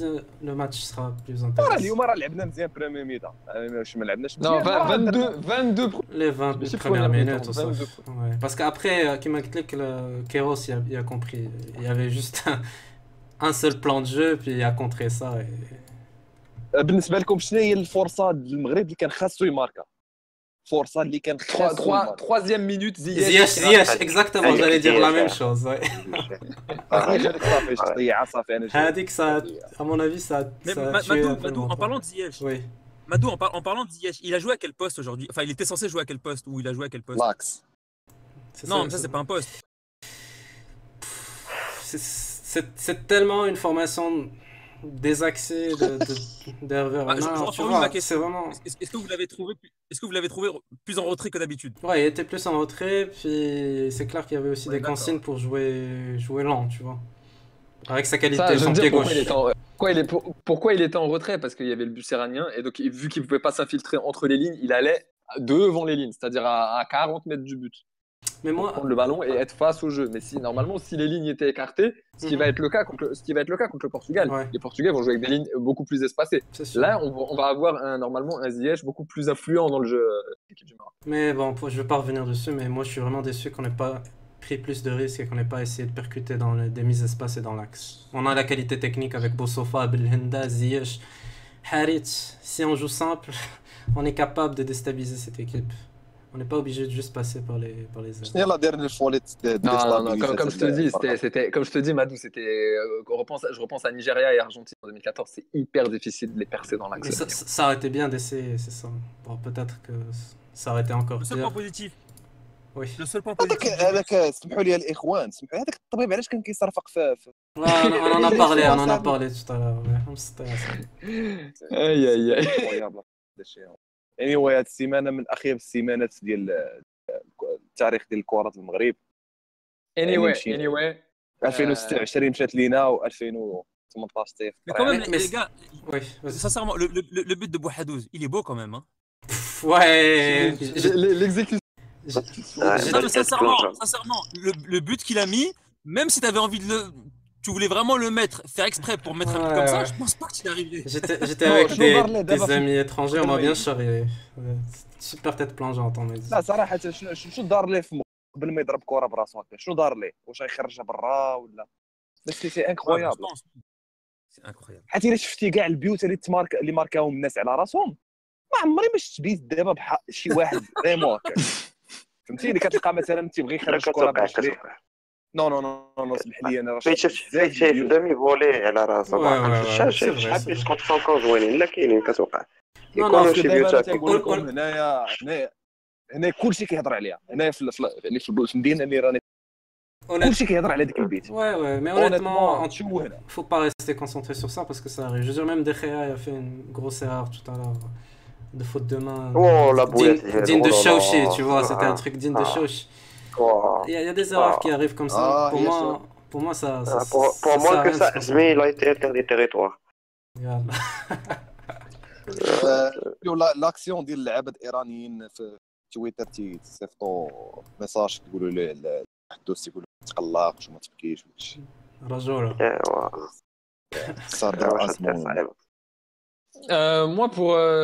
لو ماتش سخا بلوز راه اليوم راه لعبنا مزيان بريمي ميدا. واش ما لعبناش مزيان. 22 22 لي 20 مينوت باسكو ابخي كيما قلت لك كيروس يا كومبري يافي جوست ان سول بلان دو جو بي يا كونتري سا بالنسبة لكم شنو هي الفرصة؟ للمغرب اللي كان خاصو يماركا. فرصه اللي كان Trois- خاصو trois- يماركا Troisième minute, Ziyech. Ziyech, Ziyech, Ziyech. exactement, j'allais dire la même chose. ouais. هذيك صافي تضيعها صافي انا Hadik, ça, à mon avis, ça, Mais ça a Ma- tué Madou, un peu le Madou, en mental. parlant de Ziyech, Oui. Madou, en, par- en parlant de Ziyech, il a joué à quel poste aujourd'hui Enfin, il était censé jouer à quel poste Ou il a joué à quel poste لاكس c'est Non, mais ça, c'est pas un poste. C'est- C'est c'est tellement une formation désaxée de- de- d'Hervé Ah, Renard, c'est vraiment... Est-ce est-ce que vous l'avez trouvé, plus- est-ce que vous l'avez trouvé plus en retrait que d'habitude? Ouais, il était plus en retrait, puis c'est clair qu'il y avait aussi Ouais, des d'accord. consignes pour jouer, jouer lent, tu vois. Avec sa qualité, Ça, je son veux pied gauche. pourquoi il, était en... pourquoi, il est... pour- pourquoi il était en retrait Parce qu'il y avait le bus iranien et donc vu qu'il ne pouvait pas s'infiltrer entre les lignes, il allait devant les lignes, c'est-à-dire à, à 40 mètres du but, Mais moi, prendre le ballon et être face au jeu. Mais si normalement, si les lignes étaient écartées, ce qui Mhm. va être le cas contre le, ce qui va être le cas contre le Portugal, Ouais. les Portugais vont jouer avec des lignes beaucoup plus espacées. Là, on va, on va avoir un, normalement un Ziyech beaucoup plus influent dans le jeu. euh. Mais bon, pour- je vais pas revenir dessus, mais moi je suis vraiment déçu qu'on n'ait pas pris plus de risques et qu'on n'ait pas essayé de percuter dans les, des mises espaces et dans l'axe. On a la qualité technique avec Bossofa, Belhenda, Ziyech, Harit. Si on joue simple, on est capable de déstabiliser cette équipe. On n'est pas obligé de juste passer par les, par les ailes. شنو يلا داير الفوليت Non, non, non, comme, comme je te dis, c'était, c'était- comme je te dis, Madou, c'était, euh, on repense, je repense à Nigeria et Argentine en 2014, c'est hyper difficile de les percer dans Mais l'axe. ça, ça- ça aurait été bien d'essayer, c'est ça. Bon, peut-être que ça aurait été encore Le seul pire. point positif. Oui. Le seul point هذاك positif. هذاك سمحوا لي الاخوان سمحوا هذاك الطبيب علاش كان كيصرفق في في- Ouais, on, on en a Les parlé, on en a responsables. parlé tout à l'heure. ouais. On s'était- Aïe, aïe, aïe. يعني anyway, هذه السيمانة من أخيب السيمانات ديال التاريخ ديال الكره في المغرب واي اني واي 2026 مشات لينا و2000 18 تيف كوميم لي كاع واش سانسيرمون لو بيت دو بوحدوز الي بو كوميم ها واي ليكزيكيوشن سانسيرمون سانسيرمون لو بيت كي لا مي ميم سي تافي انفي دو Tu voulais vraiment le mettre, faire exprès pour mettre un but Ouais, comme ça, ouais. je pense pas qu'il arriverait. j'étais j'étais Non, avec je des, des amis étrangers, on m'a bien Oui. charrié. Ouais, Super tête plongeante, on m'a dit. لا صراحة شنو شنو دار ليه في قبل ما يضرب كره براسو هكا شنو دار ليه واش غيخرجها برا ولا بس سي Ouais, je انكرويابل. C'est incroyable. حتى الا شفتي كاع البيوت اللي تمارك اللي ماركاهم الناس على راسهم ما عمري ما شفت بيت دابا بحال شي واحد فريمون هكا فهمتي اللي كتلقى مثلا تيبغي يخرج كتوقع برجليه كتوقع نو نو نو نو نو سمح لي انا راه فايت شفت شفت بزاف فايت شايف البيوت. دامي فولي على راسه Ouais, ما ouais, عرفتش ouais, شحال c'est شايف vrai, شحال c'est بيس vrai. كونت فرانكو زوينين لا كاينين كتوقع Non, non, يكونوا parce شي que بيوت دابا هكا تيقول قول- لكم هنايا هنا هنا كلشي كيهضر عليها هنا في في يعني في في المدينه اللي راني Honnête- كلشي كيهضر على ديك البيت Ouais, ouais, mais honnêtement honnêtement, تشوه هنا faut pas rester concentré sur ça parce que ça arrive. Je veux dire, même De Gea a fait une grosse erreur tout à l'heure de faute de main. Oh, la digne, bouillette, digne de oh là Chauchy, là. tu vois, c'était un Ah, truc digne de ah. Chauchy. Wow. Il y, a- il y a des erreurs Ah. qui arrivent comme ça. Ah, pour, il y a moi, pour moi, ça. ça- Ah, Pour, ça pour sert moi, à que rien de ça, se concentrer. Zmi, il a été interdit de territoire. Regarde. ولا لاكسيون ديال اللعابه الايرانيين في تويتر تيصيفطوا ميساج تقولوا له الحدوث تيقولوا ما تقلقش وما تبكيش وداكشي رجولة. ايوا صادر واحد ازمون صعيب Euh, moi, pour, euh,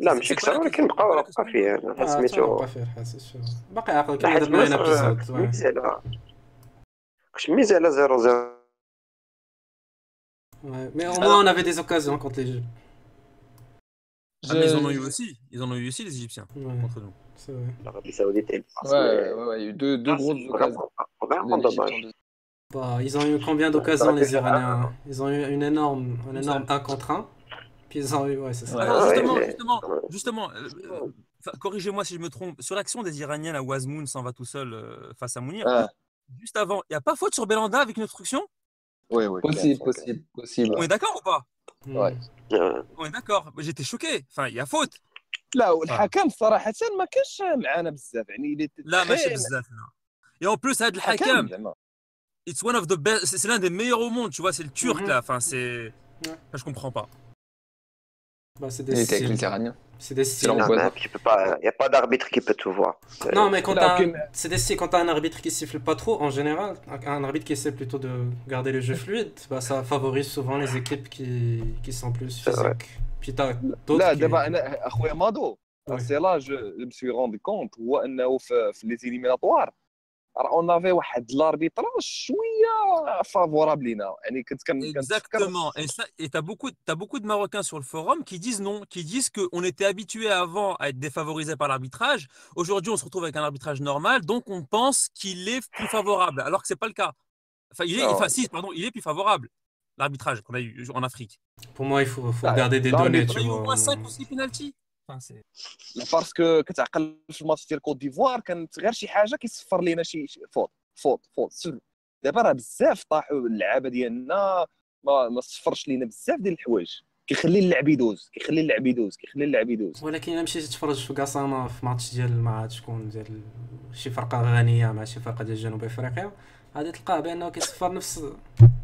لا ماشي كثر ولكن بقى بقى فيه انا آه، سميتو تبقى فيه الحال، سي سور. باقي عاقل لا كنا حيت درنا هنا مصر ابيزود ouais. ميزي على كنت ميزي على 0 0 Ouais, Mais au moins on avait des occasions contre l'Égypte. Ah, mais ils en ont eu aussi. Ils en ont eu aussi, les Égyptiens, Ouais, contre nous. c'est vrai. l'Arabie Saoudite elle passe, Ouais, mais- ouais, ouais, il y a eu deux, deux Ah, grosses c'est occasions. vraiment- Vraiment de l'Égypte en dommage. deux- Bah, ils ont eu combien d'occasions les Iraniens Ils ont eu une énorme, un énorme 1 contre 1. Puis ils ont eu, ouais, c'est ça. Ouais. Alors, ouais, justement, mais- justement, ouais. justement euh, euh, enfin, corrigez-moi si je me trompe. Sur l'action des Iraniens, la Wazmoun s'en va tout seul euh, face à Mounir. اه Juste avant, il n'y a pas faute sur Belanda avec une obstruction وي وي Possible, possible, possible. On est d'accord ou pas Hmm. Ouais. آه. On est d'accord. J'étais choqué. Enfin, il y a faute. لا والحكم صراحه ما كانش معانا بزاف يعني اللي لا ماشي تخيل- بزاف لا. Et en plus, هذا حكم الحكم زعما it's one of the best. C'est c'est l'un des meilleurs au monde, tu vois. C'est le turc Mhm. là. Enfin, c'est. Ouais. Enfin, je comprends pas. Bah, c'est des Il. C'est des styles. Non, mais, a pas d'arbitre qui peut tout voir. Non, mais quand t'as, as un arbitre qui siffle pas trop, en général, un arbitre qui essaie plutôt de garder le jeu fluide, bah, ça favorise souvent les équipes qui, sont plus physiques. Puis t'as d'autres. Là, c'est là je me suis rendu compte, euh, les éliminatoires. اون افي واحد لاربيتراج شويه فافورابل لينا يعني كنت كن كنتفكر Exactement. Et ça, et t'as beaucoup, t'as beaucoup de Marocains sur le forum qui disent non, qui disent qu'on était habitué avant à être défavorisé par l'arbitrage. Aujourd'hui, on se retrouve avec un arbitrage normal, donc on pense qu'il est plus favorable, alors que c'est pas le cas. Enfin, il est, Non. enfin, si, pardon, il est plus favorable. L'arbitrage qu'on a eu en Afrique. Pour moi, il faut, faut Bah, garder des dans données, les- On tu a eu au vois. moins 5 ou 6 penalties. C'est- باسكو كتعقل في الماتش ديال كوت ديفوار كانت غير شي حاجة كيصفر لينا شي فوت فوت فوت دابا راه بزاف طاحوا اللعابه ديالنا ما ما صفرش لينا بزاف ديال الحوايج كيخلي اللعب يدوز كيخلي اللعب يدوز كيخلي اللعب يدوز ولكن الا مشيتي تتفرج في كاسانا في ماتش ديال مع شكون ديال شي فرقة غنية مع شي فرقة ديال جنوب أفريقيا غادي تلقاه بأنه كيصفر نفس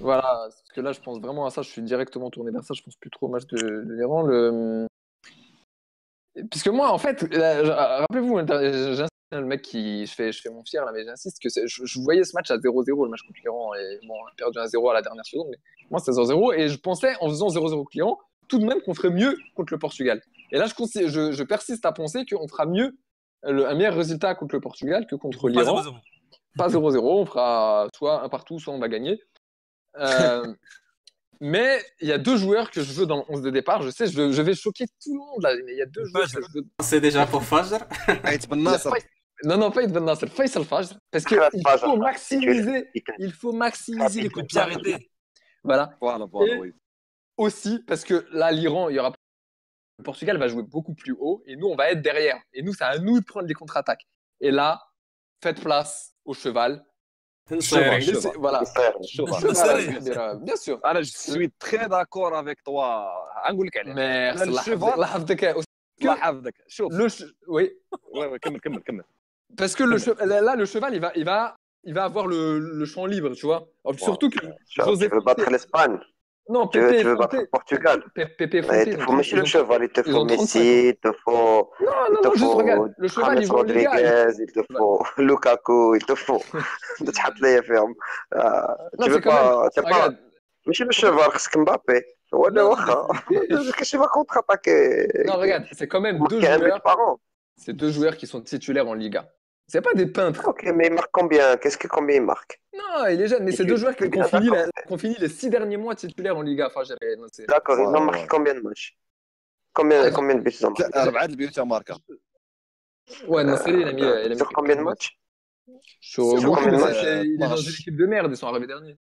voilà, parce que là, je pense vraiment à ça. Je suis directement tourné vers ça. Je pense plus trop au match de, de l'Iran. Le... Puisque moi, en fait, là, je- rappelez-vous, j'insiste, le mec qui, je fais, je fais mon fier là, mais j'insiste que je, je voyais ce match à 0-0, le match contre l'Iran, et bon, on a perdu 1-0 à la dernière seconde, mais moi, c'était 0-0, et je pensais, en faisant 0-0 contre l'Iran, tout de même qu'on ferait mieux contre le Portugal. Et là, je, consi- je, je persiste à penser qu'on fera mieux, le- un meilleur résultat contre le Portugal que contre Pas l'Iran 0-0. pas 0-0, on fera soit un partout, soit on va gagner. Euh, mais il y a deux joueurs que je veux dans le 11 de départ. Je sais, je, je vais choquer tout le monde là, mais il y a deux joueurs. Que je veux... C'est déjà pour Fajr Non, non, pas Ibn Nasser, Faisal Fajr. Parce qu'il faut maximiser, il faut maximiser les coups de pied arrêtés. Voilà. voilà, voilà oui. Aussi, parce que là, l'Iran, il y aura le Portugal va jouer beaucoup plus haut et nous, on va être derrière. Et nous, c'est à nous de prendre les contre-attaques. Et là, faites place au cheval. Je suis très d'accord avec toi. Merci. Le cheval. Parce que là, le cheval, va, avoir le, champ libre, tu vois. Surtout que. Je battre l'Espagne? Non, Pepe, tu, tu veux battre le Portugal. Pepe, Fonte, il te faut Messi le cheval, il te faut Messi, il te faut. Non, non, non, juste regarde. Le cheval, il Rodriguez, il te bah. faut Lukaku, il te faut. Tu as ferme. Tu veux pas. pas. Messi le cheval, c'est Mbappé. Ouais, waouh. Qu'est-ce qu'il va contre-attaquer Non, regarde, c'est quand même deux joueurs. C'est deux joueurs qui sont titulaires en Liga. C'est pas des peintres. Ok, mais il marque combien Qu'est-ce que combien il marque Non, il est jeune, mais Et c'est tu- deux joueurs qui, tu qui ont viens fini, la- d'accord. qui ont fini les six derniers mois titulaires en Liga. Enfin, j'avais. non, c'est- D'accord, ils Ouais, ont marqué ouais. combien de matchs Combien, Ah, combien de buts ils ont marqué اربعه البيوت ماركه Ouais, Nasser, il a mis. il a mis Sur combien de matchs Sur Sur beaucoup, combien de mais matchs c'est- il est dans une équipe de merde, ils sont arrivés derniers.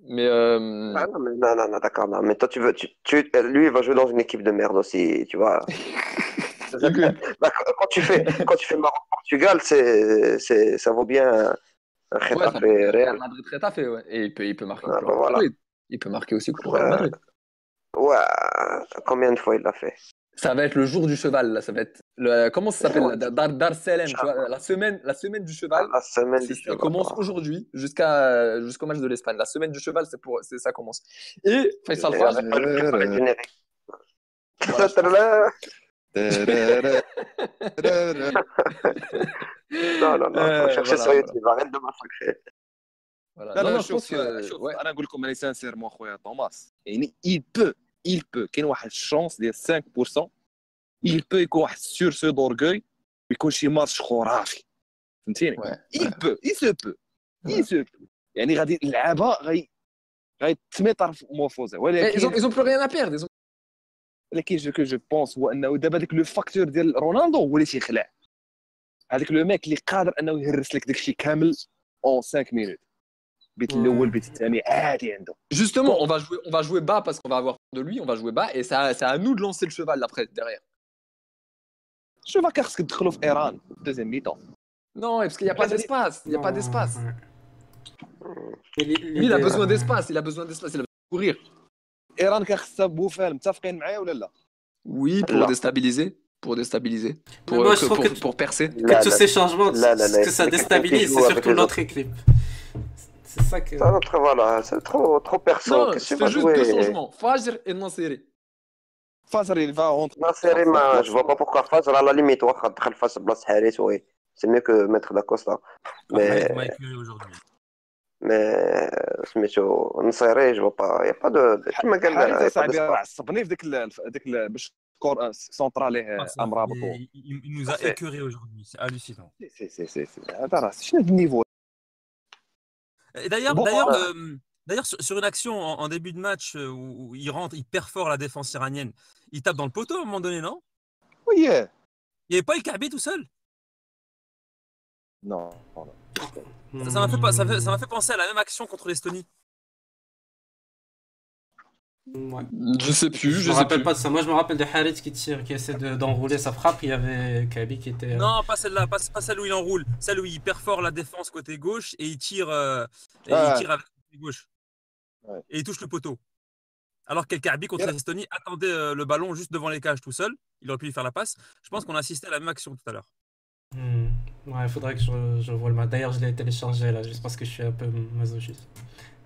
Mais euh, Ah non, mais non, non, non, d'accord, non. Mais toi, tu veux, tu, tu- lui, il va jouer dans une équipe de merde aussi, tu vois. écoute, Bah, quand quand tu fais, quand tu fais Maroc-Portugal, c'est, c'est, ça vaut bien un ouais, ça Getafe peut- Real. Madrid Retafe, ouais. Et il peut, il peut marquer Ah, bah voilà. Il peut marquer aussi contre Ouais. Real Madrid. Ouais, combien de fois il l'a fait? Ça va être le jour du cheval, là. Ça va être. Le, comment ça s'appelle Ouais. là Dar, Dar Selem, tu vois, la semaine, la semaine du cheval. La semaine du ça cheval. commence aujourd'hui jusqu'à jusqu'au match de l'Espagne. La semaine du cheval, c'est pour, c'est ça commence. Et Faisal Et Fajr, avec pas le préparé de générique. Voilà. Tadala. Non, non, non, Euh, faut chercher voilà, sur voilà. YouTube, arrête de massacrer. voilà. لا Non, لا non, je pense شوف que شوف ouais. انا نقول لكم انا سانسيرمون خويا توماس يعني il peut il peut كاين واحد الشونس ديال 5% il peut يكون واحد سور سو دورغوي ويكون شي ماتش خرافي فهمتيني Ouais, il peut il se peut il se peut يعني غادي اللعابه غي غيتميطر في موفوزه Mais ولكن ils ont, ils ont plus rien à perdre. Ils ont... ولكن جو كو جو بونس هو انه دابا داك لو فاكتور ديال رونالدو هو اللي تيخلع هذاك لو ميك اللي قادر انه يهرس لك داكشي كامل اون 5 مينوت البيت الاول البيت الثاني عادي عنده Justement, on va jouer, on va jouer bas parce qu'on va avoir peur de lui, on va jouer bas et ça, c'est à nous de lancer le cheval après derrière. شوف كان خصك تدخلوا في ايران دوزيام ميتون Non, parce qu'il n'y a pas d'espace, il n'y a pas Non, d'espace. ouais. Mais li- Lui, il a l'idée, besoin euh, d'espace, il a besoin d'espace, il a besoin de courir. ايران كان خصها بوفال متفقين معايا ولا لا Oui, pour Là. déstabiliser, pour déstabiliser, pour, Mais moi, euh, je que- trouve pour, que- pour percer. Que Là, tous là, ces changements, là, là, ce là, que ça c'est quelqu'un qui déstabilise, joue c'est avec surtout les notre autres. équipe. C'est ça que. C'est notre, voilà, c'est trop, trop perso. Non, Qu'est-ce je que tu fais vas juste deux jouer changements, Fajr et Nasseri. فازر il va rentrer Nasser, ما je vois pas pourquoi Fajr à la limite واخا تدخل فاس بلاصة حارس وي c'est mieux que mettre Da Costa mais On va éclairer aujourd'hui. mais سميتو نصيري je vois pas y a pas de de- كما قال حارس y a pas صاحبي d'espace. عصبني في ديك ال- في ديك ال- باش كور سونترا ليه Ah, ça, امرابط il, il- il nous a C'est- écœurés aujourd'hui, c'est hallucinant. سي سي سي سي هذا راه شنو هذا النيفو Et D'ailleurs, Bon, d'ailleurs, voilà. euh, d'ailleurs, sur, sur une action en, en début de match euh, où, où il rentre, il perfore la défense iranienne, il tape dans le poteau à un moment donné, non وي Il n'y avait pas El Kaabi tout seul نو Ça ça m'a fait, pas- ça fait- ça m'a fait penser à la même action contre l'Estonie. Ouais. Je sais plus, Je je me sais rappelle plus. pas de ça. Moi, je me rappelle de Harit qui tire, qui essaie de- d'enrouler sa frappe. Il y avait Kabi qui était. euh, Non, pas celle-là, pas, pas celle où il enroule, celle où il perfore la défense côté gauche et il tire, euh, et il tire avec le côté gauche. Ouais. Et il touche le poteau. Alors qu'El Kaabi contre l'Estonie attendait euh, le ballon juste devant les cages tout seul. Il aurait pu lui faire la passe. Je pense qu'on a assisté à la même action tout à l'heure. Hmm. Ouais, il faudrait que je, je le match. D'ailleurs, je l'ai téléchargé là, juste parce que je suis un peu masochiste.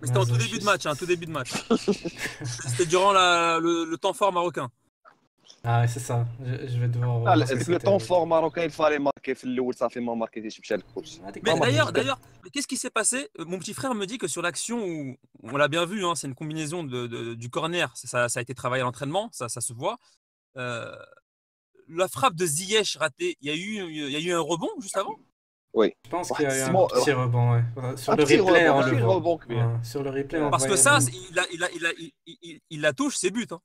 C'était en tout début de match, hein, tout début de match. C'était durant le, temps fort marocain. Ah c'est ça. Je, vais devoir. Ah, le, temps fort marocain, il fallait marquer ça fait moins marquer des ah, Mais d'ailleurs, d'ailleurs, qu'est-ce qui s'est passé? Euh, mon petit frère me dit que sur l'action où on l'a bien vu, hein, c'est une combinaison de, du corner. Ça, a été travaillé à l'entraînement, ça, se voit. Euh, la frappe de Ziyech ratée, il y, a eu, y a eu un rebond juste avant? Oui. Je pense qu'il y a eu un petit rebond. Sur le replay, on le voit. Sur le replay, Parce que ça, il, a, il, a, il, a, il, il la touche, c'est but. Hein.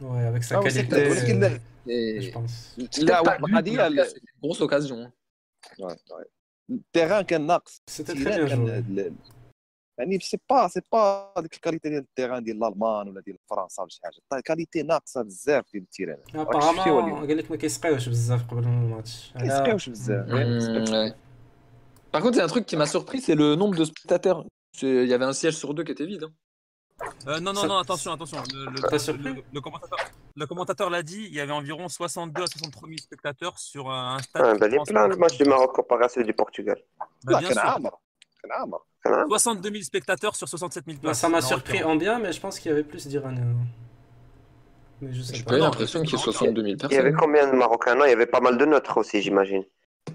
Ouais, avec sa qualité. Euh, je pense. Là, Brady, une grosse occasion. Hein. Ouais, ouais. Terrain qu'un axe. C'était très bien. ال- يعني سي با سي با ديك الكاليتي ديال التيران ديال الالمان ولا ديال فرنسا ولا شي حاجه طيب كاليتي ناقصه بزاف ديال التيران راك شفتي ابارامون اليوم قال لك ما كيسقيوش بزاف قبل الماتش على- كيسقيوش بزاف Mmh, ouais. Par contre, il y a un truc qui m'a surpris, c'est le nombre de spectateurs. C'est- Il y avait un siège sur deux qui était vide. hein. Euh, non, non, Ça- non, attention, attention. Le, le- T'as surpris le- le commentateur, le commentateur l'a dit, il y avait environ 62 à 63 000 spectateurs sur un stade. Ah, qui ben, il y a plein de transporte- matchs du Maroc comparé à ceux du Portugal. Bah, لا bien كان sûr. 62 000 spectateurs sur 67 000 bah, places. Ça m'a surpris en bien, mais je pense qu'il y avait plus d'Iraniens. Euh. J'ai pas. J'ai l'impression qu'il y ait 62 000 personnes. Il y avait combien de Marocains? Non, il y avait pas mal de neutres aussi, j'imagine.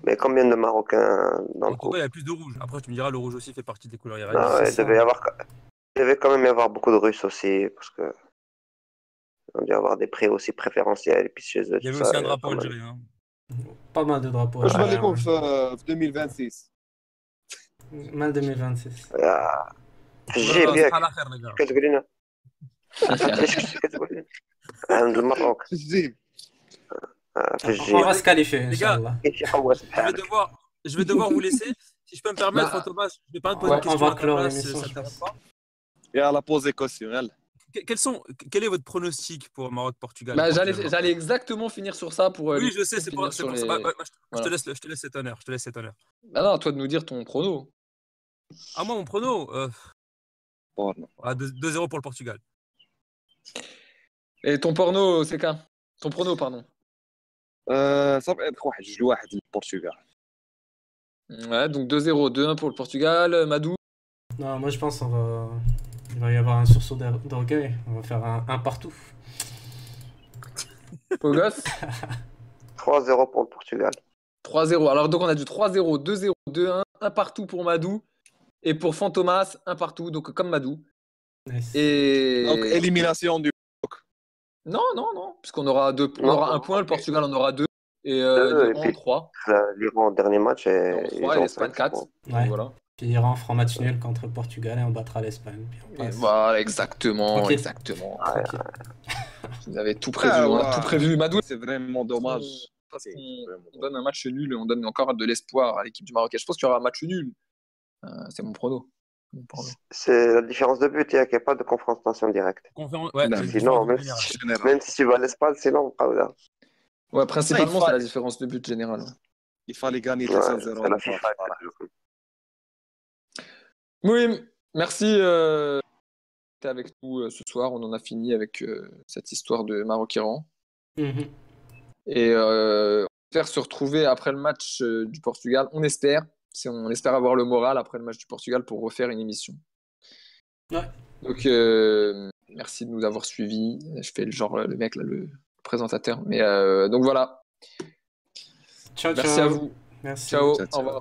Mais combien de Marocains dans le coup Il y a plus de rouges. Après, tu me diras, le rouge aussi fait partie des couleurs iraniennes. Ah il, devait avoir... il devait quand même y avoir beaucoup de Russes aussi, parce que on dû avoir des prix aussi préférentiels. Puis chez eux, il y avait aussi un drapeau algérien. Pas mal de drapeaux. Je vais en 2026. Mal 2026. آه، في Voilà, الجيب c'est ياك à la خير, les gars. كتقول لنا ايش كنت كتقول لنا عند المروك في الجيب آه، في On الجيب va se qualifier, Les gars, Inch'Allah. كاين شي حواس Je vais بحالك devoir, je vais devoir vous laisser. Si je peux me permettre, Bah, Thomas, je vais pas te poser ouais, une on question va à ta clore place, l'émission, ça je te dérange pense. pas يلا بوزي كوسيون يلا Que- quels sont, quel est votre pronostic pour Maroc-Portugal Bah, j'allais, Portugal, j'allais exactement finir sur ça pour. euh, Oui, les- je sais, c'est pour, finir c'est sur pour ça. les- Bah, bah, je, je Voilà. te laisse, le- je te laisse cet honneur. Je te laisse cet honneur. Ah non, à toi de nous dire ton prono. Ah, moi, mon prono euh, 2-0 ah, pour le Portugal. Et ton porno, c'est qu'un Ton prono, pardon. Euh, ça va être le Portugal. Ouais, donc 2-0, 2-1 pour le Portugal. Euh, Madou? Non, moi je pense qu'il va... Y avoir un sursaut d'orgueil. On va faire un, un partout. Pogos? 3-0 pour le Portugal. 3-0. Alors donc on a du 3-0, 2-0, 2-1, un partout pour Madou. Et pour Fantomas, un partout, donc comme Madou. Et... Donc élimination du bloc. Non, non, non, puisqu'on aura, deux... On aura un point, le Portugal en aura deux. Et euh, l'Iran, 3. L'Iran, dernier match, et, et l'Espagne, 4. Ouais. Voilà. Puis l'Iran fera match nul contre le Portugal et on battra l'Espagne. Voilà, exactement, exactement. Vous avez tout prévu, hein, on a tout prévu. Madou, c'est vraiment dommage. Parce on, donne un match nul et on donne encore de l'espoir à l'équipe du Maroc. Et je pense qu'il y aura un match nul. Euh, c'est mon prono. C'est la différence de but, il n'y a pas de confrontation directe. Conférence- ouais, Non, sinon, même si- Général. Même si tu vas à l'Espagne, sinon, pas là. Ouais, principalement, c'est la différence de but générale. Il fallait gagner Ouais, 3-0. c'est la FIFA. Oui, merci euh, d'être avec nous euh, ce soir. On en a fini avec euh, cette histoire de Maroc-Iran. Mhm. Et euh, on espère se retrouver après le match euh, du Portugal. On espère. On espère avoir le moral après le match du Portugal pour refaire une émission. Ouais. Donc, euh, merci de nous avoir suivis. Je fais le genre, le mec, là, le présentateur. Mais euh, donc voilà. Ciao, Merci ciao. à vous. Merci. Ciao. Ciao, ciao. Au revoir.